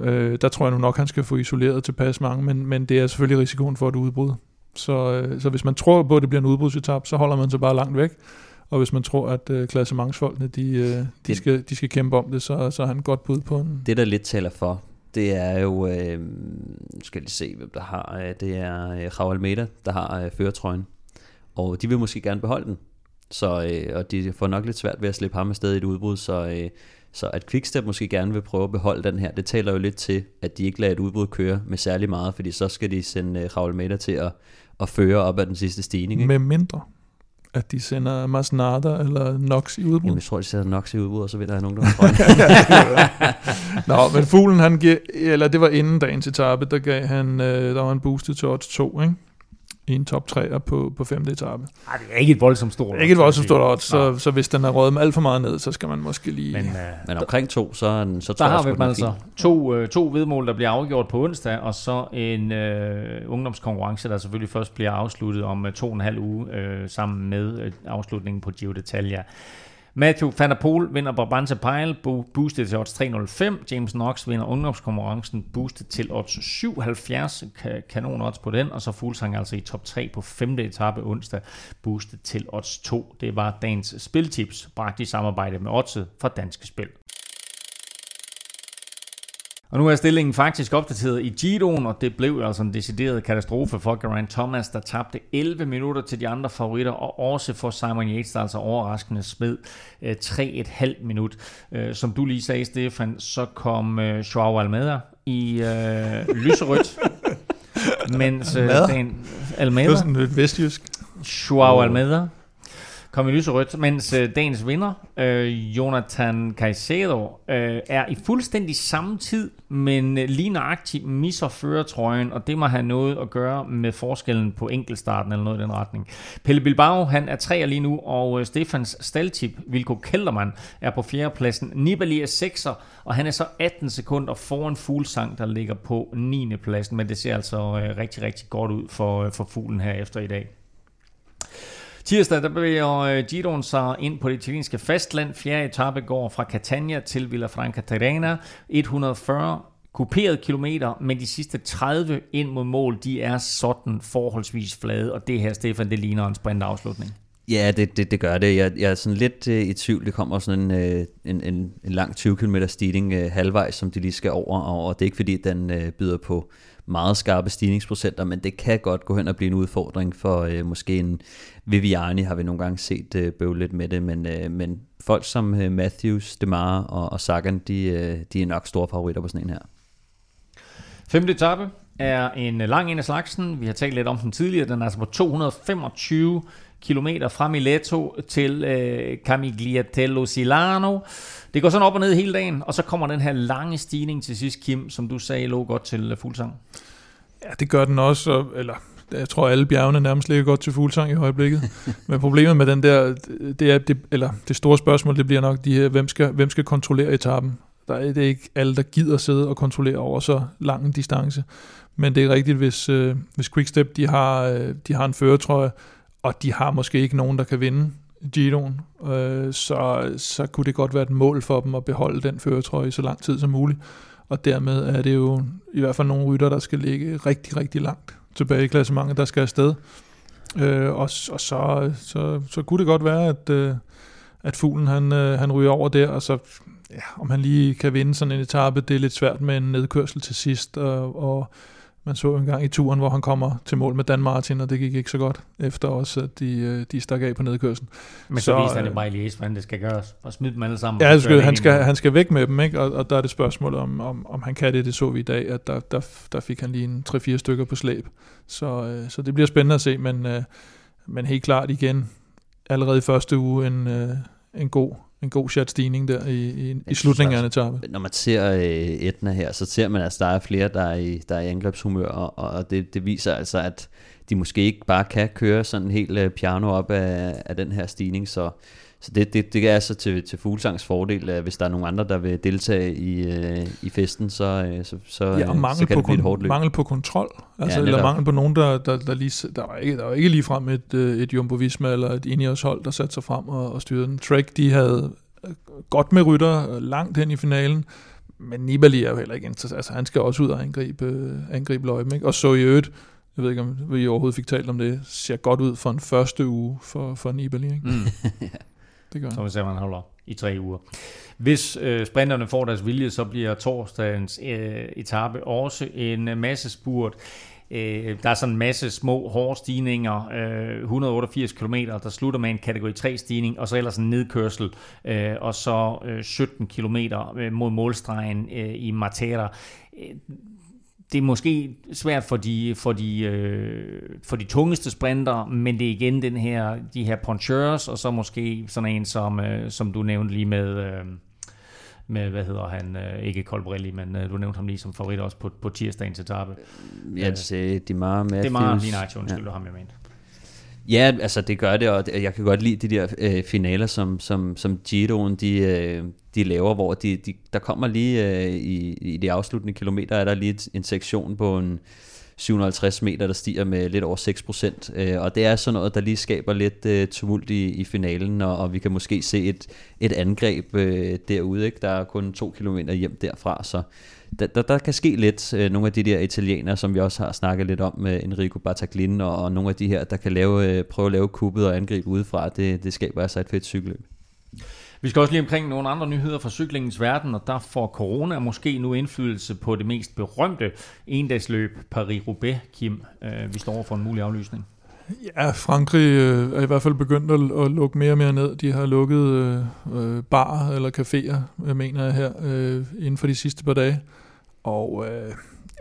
D: Øh, der tror jeg nu nok, han skal få isoleret tilpas mange, men, men det er selvfølgelig risikoen for et udbrud. Så, øh, så hvis man tror på, at det bliver en udbrudsetap, så holder man sig bare langt væk. Og hvis man tror, at øh, klassementsfolkene, de, øh, de,
C: Det-
D: skal, de skal kæmpe om det, så, så er han godt bud på en...
C: Det, der lidt taler for, det er jo, øh, skal lige se, hvem der har, øh, det er øh, Raul Almeida, der har øh, føretrøjen. Og de vil måske gerne beholde den. Så, øh, og de får nok lidt svært ved at slippe ham afsted i et udbrud, så, øh, så at Quickstep måske gerne vil prøve at beholde den her, det taler jo lidt til, at de ikke lader et udbrud køre med særlig meget, fordi så skal de sende øh, Raul Almeida til at, at føre op ad den sidste stigning. Ikke?
D: Med mindre, at de sender Masnada eller Nox i udbrud.
C: Jamen, jeg tror, de sætter Nox i udbrud, og så vinder han nogen,
D: Nå, men fuglen, han giver, eller det var inden dagens etape, der gav han, øh, der var han boostet til odds 2, ikke? I en top 3'er på, på femte etape.
B: Ej, det er ikke et voldsomt stort
D: Ikke et voldsomt stort odds, så, så hvis den er røget med alt for meget ned, så skal man måske lige...
C: Men, uh, men omkring to, så, så
B: tror der har vi dem altså to, uh, to vedmål, der bliver afgjort på onsdag, og så en uh, ungdomskonkurrence, der selvfølgelig først bliver afsluttet om uh, to og en halv uge, uh, sammen med uh, afslutningen på Giro d'Italia. Matthew van der Poel vinder Brabantse Pejl, boostet til odds 305. James Knox vinder ungdomskonkurrencen, boostet til odds 77. Kanon odds på den. Og så Fuglsang altså i top 3 på 5. etape onsdag, boostet til odds 2. Det var dagens spiltips, bragt i samarbejde med oddset fra Danske Spil. Og nu er stillingen faktisk opdateret i Giroen, og det blev altså en decideret katastrofe for Geraint Thomas, der tabte 11 minutter til de andre favoritter, og også for Simon Yates, der altså overraskende smed 3,5 øh, minut. Øh, som du lige sagde, Stefan, så kom øh, Joao Almeida i øh, lyserødt, mens den Almeida...
D: Det er sådan lidt vestjysk.
B: Joao Almeida kom i lyserødt, mens øh, dagens vinder, øh, Jonathan Caicedo, øh, er i fuldstændig samme tid, men øh, lige nøjagtigt misser førertrøjen, og det må have noget at gøre med forskellen på enkeltstarten eller noget i den retning. Pelle Bilbao, han er tre lige nu, og øh, Stefans staltip, Vilko Kelderman, er på fjerdepladsen. Nibali er sekser, og han er så 18 sekunder foran Fuglsang, der ligger på 9. pladsen, men det ser altså øh, rigtig, rigtig godt ud for, øh, for fuglen her efter i dag. Tirsdag der bevæger øh, Giroen sig ind på det italienske fastland. Fjerde etape går fra Catania til Villafranca Terrena. 140 kuperet kilometer, men de sidste 30 ind mod mål, de er sådan forholdsvis flade, og det her, Stefan, det ligner en sprintafslutning.
C: Ja, det, det, det gør det. Jeg, jeg er sådan lidt øh, i tvivl. Det kommer sådan en, øh, en, en, en lang 20 km stigning øh, halvvejs, som de lige skal over, og det er ikke fordi, den øh, byder på meget skarpe stigningsprocenter, men det kan godt gå hen og blive en udfordring for øh, måske en Viviani, har vi nogle gange set øh, bøvle lidt med det, men, øh, men folk som øh, Matthews, Demare og, og Sagan, de, øh, de er nok store favoritter på sådan en her.
B: Femte etape er en lang en af slagsen. Vi har talt lidt om den tidligere. Den er altså på 225 kilometer fra Mileto til øh, Camigliatello Silano. Det går sådan op og ned hele dagen, og så kommer den her lange stigning til sidst, Kim, som du sagde lå godt til Fuglsang.
D: Ja, det gør den også, eller jeg tror alle bjergene nærmest ligger godt til Fuglsang i øjeblikket. Men problemet med den der, det er, det, eller det store spørgsmål, det bliver nok de her, hvem skal, hvem skal kontrollere etappen? Der er det ikke alle, der gider sidde og kontrollere over så lang en distance. Men det er rigtigt, hvis, øh, hvis Quickstep de har, øh, de har en føretrøje, og de har måske ikke nogen, der kan vinde Giroen, øh, så, så kunne det godt være et mål for dem at beholde den føretrøje i så lang tid som muligt. Og dermed er det jo i hvert fald nogle rytter, der skal ligge rigtig, rigtig langt tilbage i klassementet, der skal afsted. Øh, og og så, så, så kunne det godt være, at, øh, at fuglen han, øh, han ryger over der, og så ja, om han lige kan vinde sådan en etape, det er lidt svært med en nedkørsel til sidst, og, og man så en gang i turen, hvor han kommer til mål med Dan Martin, og det gik ikke så godt, efter også, at de, øh, de stak af på nedkørslen.
B: Men så, så viste han det øh, bare i Lies, hvordan det skal gøres, og smide dem alle sammen.
D: Ja, skal, han, skal, han skal væk med dem, ikke? Og, og der er det spørgsmål, om, om, om han kan det, det så vi i dag, at der, der, der fik han lige en 3-4 stykker på slæb. Så, øh, så det bliver spændende at se, men, men helt klart igen, allerede i første uge en, en god en god chat stigning der i, i, i slutningen af en etape.
C: Når man ser øh, Etna her, så ser man, at der er flere, der er i, der er i angrebshumør, og, og det, det viser altså, at de måske ikke bare kan køre sådan helt øh, piano op af, af den her stigning, så så det, det, det er altså til, til Fuglsangs fordel, at hvis der er nogen andre, der vil deltage i, øh, i festen, så, øh, så, så,
D: ja, og mangel
C: så kan
D: på
C: det blive et hårdt løb.
D: mangel på kontrol, altså, ja, eller mangel på nogen, der, der, der lige, der var ikke, der var ikke lige frem et, øh, et Jumbo Visma eller et Ineos hold, der satte sig frem og, og styrede den. Trek, de havde godt med rytter langt hen i finalen, men Nibali er jo heller ikke interessant. Altså, han skal også ud og angribe, angribe løjben. Ikke? Og så i øvrigt, jeg ved ikke, om vi overhovedet fik talt om det, ser godt ud for en første uge for, for Nibali. Ikke? Mm.
B: det gør ser, man holder i tre uger. Hvis øh, sprinterne får deres vilje, så bliver torsdagens øh, etape også en masse spurt. Øh, der er sådan en masse små hårde stigninger, øh, 188 km, der slutter med en kategori 3 stigning, og så ellers en nedkørsel, øh, og så øh, 17 km øh, mod målstregen øh, i Matera. Øh, det er måske svært for de, for de, øh, for de tungeste sprinter, men det er igen den her, de her punchers, og så måske sådan en, som, øh, som du nævnte lige med... Øh, med, hvad hedder han, øh, ikke Colbrelli, men øh, du nævnte ham lige som favorit også på, på tirsdagens etape.
C: Ja, det sagde Dimar Matthews.
B: Dimar, lige nej, undskyld, ja. ham jeg mente.
C: Ja, altså det gør det, og jeg kan godt lide de der øh, finaler, som, som, som Giroen de, øh, de laver, hvor de, de, der kommer lige øh, i, i de afsluttende kilometer, er der lige en sektion på en 750 meter, der stiger med lidt over 6 procent. Øh, og det er sådan noget, der lige skaber lidt øh, tumult i, i finalen, og, og vi kan måske se et, et angreb øh, derude. Ikke? Der er kun to kilometer hjem derfra, så der, der, der kan ske lidt. Øh, nogle af de der italienere, som vi også har snakket lidt om med Enrico Battaglin, og, og nogle af de her, der kan lave, øh, prøve at lave kuppet og angribe udefra, det, det skaber altså et fedt cykelløb.
B: Vi skal også lige omkring nogle andre nyheder fra cyklingens verden, og der får corona måske nu indflydelse på det mest berømte endagsløb Paris-Roubaix, Kim. Øh, vi står over for en mulig aflysning.
D: Ja, Frankrig øh, er i hvert fald begyndt at, at lukke mere og mere ned. De har lukket øh, øh bar eller caféer, jeg mener jeg her, øh, inden for de sidste par dage. Og øh,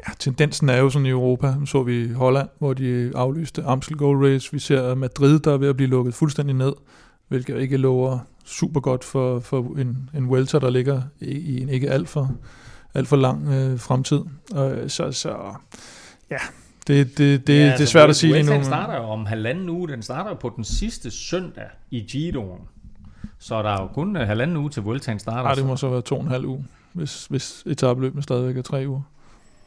D: ja, tendensen er jo sådan i Europa. Nu så vi Holland, hvor de aflyste Amstel Gold Race. Vi ser Madrid, der er ved at blive lukket fuldstændig ned, hvilket ikke lover super godt for, for en, en welter, der ligger i, i en ikke alt for, alt for lang øh, fremtid. Og, så, så ja, det, det, det, ja, det er altså, svært at sige
B: lige nu. Den starter jo om halvanden uge. Den starter på den sidste søndag i Giroen. Så der er jo kun halvanden uge til Vueltaen starter.
D: Nej, det må så være to og en halv uge, hvis, hvis etabløbene stadigvæk er tre uger.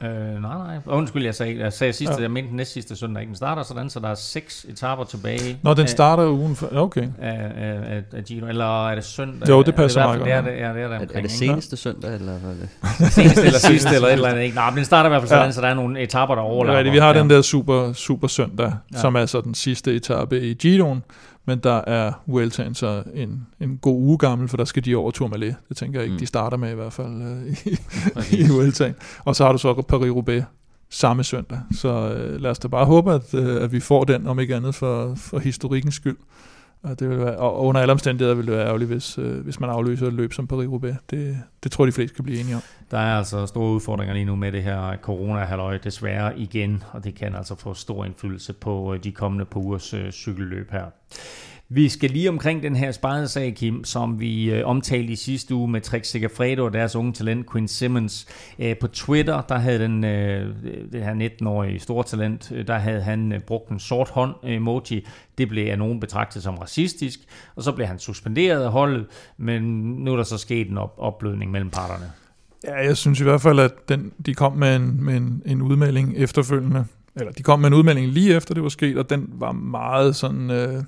B: Øh, nej, nej. Undskyld, jeg sagde, jeg sagde sidste, ja. jeg mente den næste sidste søndag. Ikke? Den starter sådan, så der er seks etaper tilbage.
D: Nå, den af, starter ugen før. Okay.
B: Af, af, af Giro. Eller er det søndag?
D: Jo, det passer
B: meget godt. Det er det, ja, det er, det
C: omkring, er, er det seneste søndag, eller hvad er
B: det? seneste eller sidste, eller et eller andet. Ikke? Nej, men den starter i hvert fald sådan, ja. så der er nogle etaper, der overlapper.
D: Ja, vi har ja. den der super, super søndag, ja. som er så den sidste etape i Giroen men der er Vueltaen så en, en god uge gammel, for der skal de over Tourmalet. Det tænker jeg ikke, mm. de starter med i hvert fald uh, i, i Vueltaen. Og så har du så Paris-Roubaix samme søndag. Så uh, lad os da bare håbe, at, uh, at vi får den, om ikke andet for, for historikkens skyld. Og, det vil være, og under alle omstændigheder vil det være ærgerligt, hvis, øh, hvis man afløser et løb som Paris-Roubaix. Det, det tror de fleste kan blive enige om.
B: Der er altså store udfordringer lige nu med det her corona-halløj, desværre igen, og det kan altså få stor indflydelse på øh, de kommende på ugers øh, cykelløb her. Vi skal lige omkring den her sparede sag, Kim, som vi øh, omtalte i sidste uge med Trix Segafredo og deres unge talent, Quinn Simmons. Øh, på Twitter, der havde den, øh, det her 19-årige store talent, øh, der havde han øh, brugt en sort hånd emoji. Det blev af nogen betragtet som racistisk, og så blev han suspenderet af holdet, men nu er der så sket en op- opblødning mellem parterne.
D: Ja, jeg synes i hvert fald, at den, de kom med en, med en, en udmelding efterfølgende. Eller de kom med en udmelding lige efter det var sket, og den var meget sådan... Øh,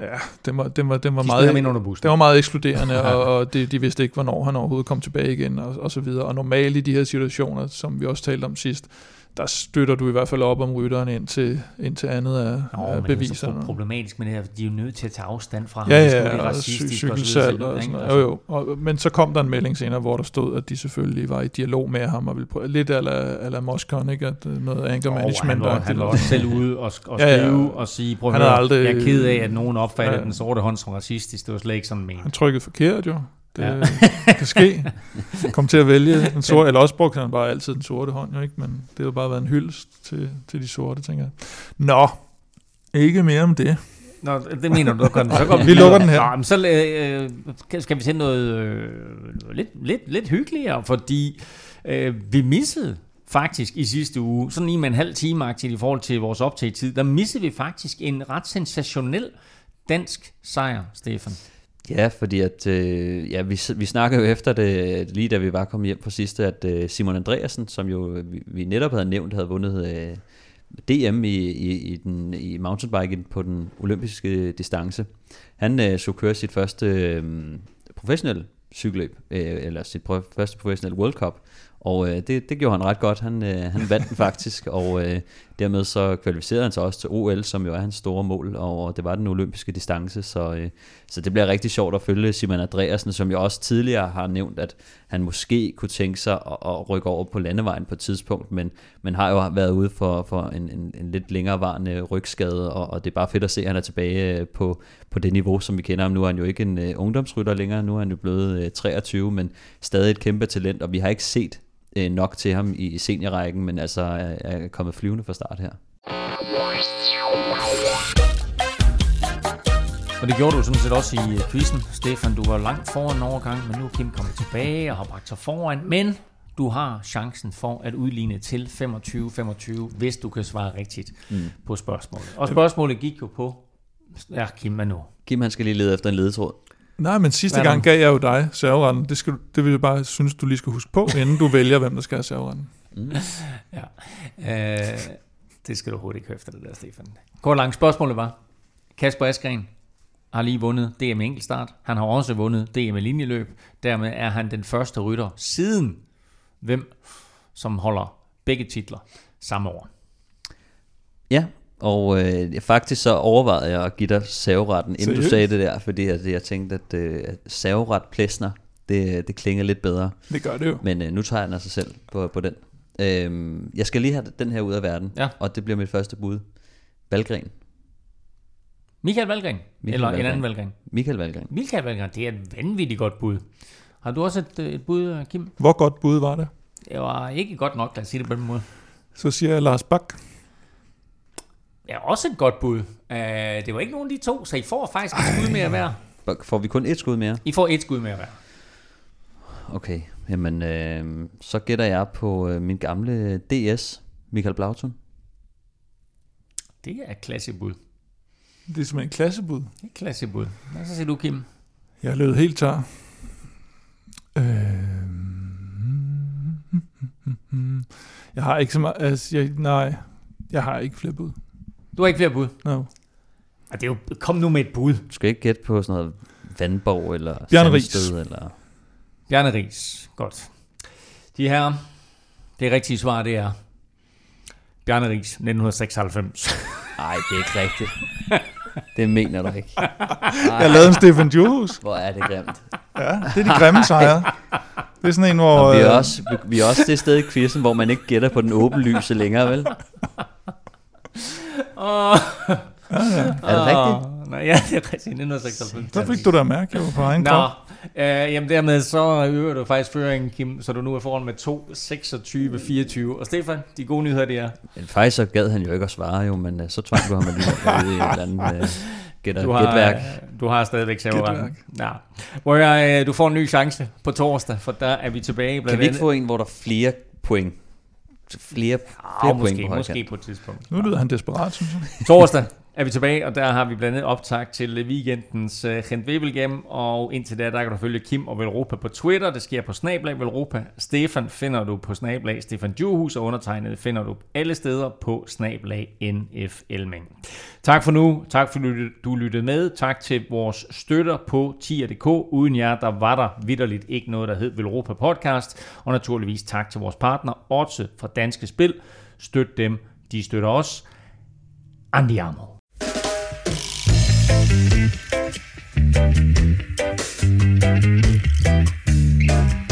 D: Ja, den var, den var, den var, de meget,
B: under
D: den var meget ekskluderende, og, og de, de vidste ikke, hvornår han overhovedet kom tilbage igen, og, og så videre. Og normalt i de her situationer, som vi også talte om sidst, der støtter du i hvert fald op om rytteren ind til, ind til andet af, Nå, af beviserne.
B: Det er problematisk med det her, de er jo nødt til at tage afstand fra
D: ham. Ja, ja, og cykelsal og, og sådan noget. Jo, jo. Og, men så kom der en melding senere, hvor der stod, at de selvfølgelig var i dialog med ham, og ville prøve, lidt ala, ala Moscon, ikke? At øh, noget anger management.
B: Oh, han, var, han var også selv ude og, og skrive ja, ja. og sige, prøv at høre, aldrig, jeg er ked af, at nogen opfatter ja. den sorte hånd som racistisk. Det var slet ikke sådan ment.
D: Han trykkede forkert jo. Det ja. kan ske. Kom til at vælge den sorte, eller også brugte han bare altid den sorte hånd, jo ikke? men det har bare været en hyldest til, til de sorte, tænker jeg. Nå, ikke mere om det.
B: Nå, det mener du, kan.
D: Så går vi, vi lukker den her.
B: Nå, men så øh, skal vi se noget øh, lidt, lidt, lidt hyggeligere, fordi øh, vi missede faktisk i sidste uge, sådan lige med en halv time i forhold til vores optagetid, der missede vi faktisk en ret sensationel dansk sejr, Stefan.
C: Ja, fordi at, øh, ja, vi, vi snakkede jo efter det, lige da vi var kommet hjem på sidste, at øh, Simon Andreasen, som jo vi, vi netop havde nævnt, havde vundet øh, DM i, i, i, den, i mountainbiken på den olympiske distance. Han øh, skulle køre sit første øh, professionelle cykelløb, øh, eller sit første professionelle World Cup, og øh, det, det gjorde han ret godt. Han, øh, han vandt den faktisk, og øh, dermed så kvalificerede han sig også til OL, som jo er hans store mål, og det var den olympiske distance, så, øh, så det bliver rigtig sjovt at følge Simon Andreasen, som jo også tidligere har nævnt, at han måske kunne tænke sig at, at rykke over på landevejen på et tidspunkt, men, men har jo været ude for, for en, en, en lidt længerevarende rygskade, og, og det er bare fedt at se, at han er tilbage øh, på, på det niveau, som vi kender ham. Nu er han jo ikke en uh, ungdomsrytter længere, nu er han jo blevet øh, uh, 23, men stadig et kæmpe talent, og vi har ikke set øh, nok til ham i seniorrækken, men altså er, er kommet flyvende fra start her.
B: Og det gjorde du sådan set også i øh, quizzen, Stefan. Du var langt foran en overgang, men nu er Kim kommet tilbage og har bragt sig foran. Men du har chancen for at udligne til 25-25, hvis du kan svare rigtigt mm. på spørgsmålet. Og spørgsmålet gik jo på, ja, Kim, hvad nu?
C: Kim han skal lige lede efter en ledetråd.
D: Nej, men sidste gang gav jeg jo dig serveretten. Det, skal, du- det vil jeg bare synes, du lige skal huske på, inden du vælger, hvem der skal have serveretten.
B: Ja. Øh, det skal du hurtigt ikke efter det der, Stefan. Kort langt spørgsmålet var, Kasper Askren har lige vundet DM enkeltstart. Han har også vundet DM linjeløb. Dermed er han den første rytter siden hvem, som holder begge titler samme år.
C: Ja, og øh, faktisk så overvejede jeg at give dig serveretten, inden
D: Seriøst?
C: du sagde det der, fordi at jeg tænkte, at øh, at serveret plæsner, det, det klinger lidt bedre.
D: Det gør det jo.
C: Men øh, nu tager jeg den af sig selv på, på den. Øhm, jeg skal lige have den her ud af verden,
B: Ja.
C: og det bliver mit første bud. Valgren.
B: Michael Valgren,
C: Michael
B: eller
C: Valgren.
B: en anden Valgren.
C: Michael Valgren.
B: Michael Valgren, det er et vanvittigt godt bud. Har du også et, øh, et bud, Kim?
D: Hvor godt bud var det?
B: Det var ikke godt nok, lad os sige det på den måde.
D: Så siger jeg Lars Bak.
B: Ja, også et godt bud. Uh, det var ikke nogen af de to, så I får faktisk et skud mere hver.
C: Får vi kun et skud mere?
B: I får et skud mere hver.
C: Okay, jamen øh, så gætter jeg på øh, min gamle DS, Michael Blautun.
B: Det er et klassebud.
D: Det er simpelthen en klassebud.
B: Det er et klassebud. Hvad så siger du, Kim?
D: Jeg lød helt tør. Øh... Jeg har ikke så meget... Altså, jeg, nej, jeg har ikke flere bud.
B: Du har ikke flere bud.
D: No.
B: Ah, det er jo, kom nu med et bud.
C: Du skal ikke gætte på sådan noget Vandborg eller
D: Bjarne.
C: Sandsted, eller...
B: Bjarne Ries. Godt. De her, det rigtige svar, det er Bjarne Ries, 1996.
C: Nej, det er ikke rigtigt. det mener du ikke.
D: Jeg lavede en Stefan Johus.
C: Hvor er det grimt.
D: Ja, det er de grimme sejre. Det er sådan en, hvor...
C: Og vi er,
D: øh,
C: også, vi- vi er også det sted i quizzen, hvor man ikke gætter på den åbenlyse længere, vel?
B: Oh,
C: Er det rigtigt?
B: Oh, nej, ja, det er rigtigt. 1996.
D: Så fik du da mærke, var på egen
B: Nå,
D: krop.
B: øh, jamen dermed så øger du faktisk føringen, Kim, så du nu er foran med 2, 26, 24. Og Stefan, de gode nyheder, det er,
C: Men faktisk så gad han jo ikke at svare jo, men øh, så tvang du ham alligevel ud i et eller andet øh, gætter,
B: du har,
C: gætværk.
B: du har stadigvæk serveretten. Ja. Hvor jeg, øh, du får en ny chance på torsdag, for der er vi tilbage.
C: Kan vi ikke få en, hvor der er flere point? Flere, flere
B: Ah,
C: point
B: måske,
C: på
B: måske
C: højkant?
B: på et tidspunkt.
D: Nu lyder han desperat, synes jeg.
B: Torsdag er vi tilbage, og der har vi blandt andet optag til weekendens uh, Gent og indtil da, der kan du følge Kim og Velropa på Twitter, det sker på Snablag Velropa. Stefan finder du på Snablag Stefan Djurhus, og undertegnet finder du alle steder på Snablag NF Elming. Tak for nu, tak for at du lyttede med, tak til vores støtter på tier.dk. Uden jer, der var der vidderligt ikke noget, der hed Velropa Podcast, og naturligvis tak til vores partner, Otse fra Danske Spil. Støt dem, de støtter os. Andiamo. Thank you.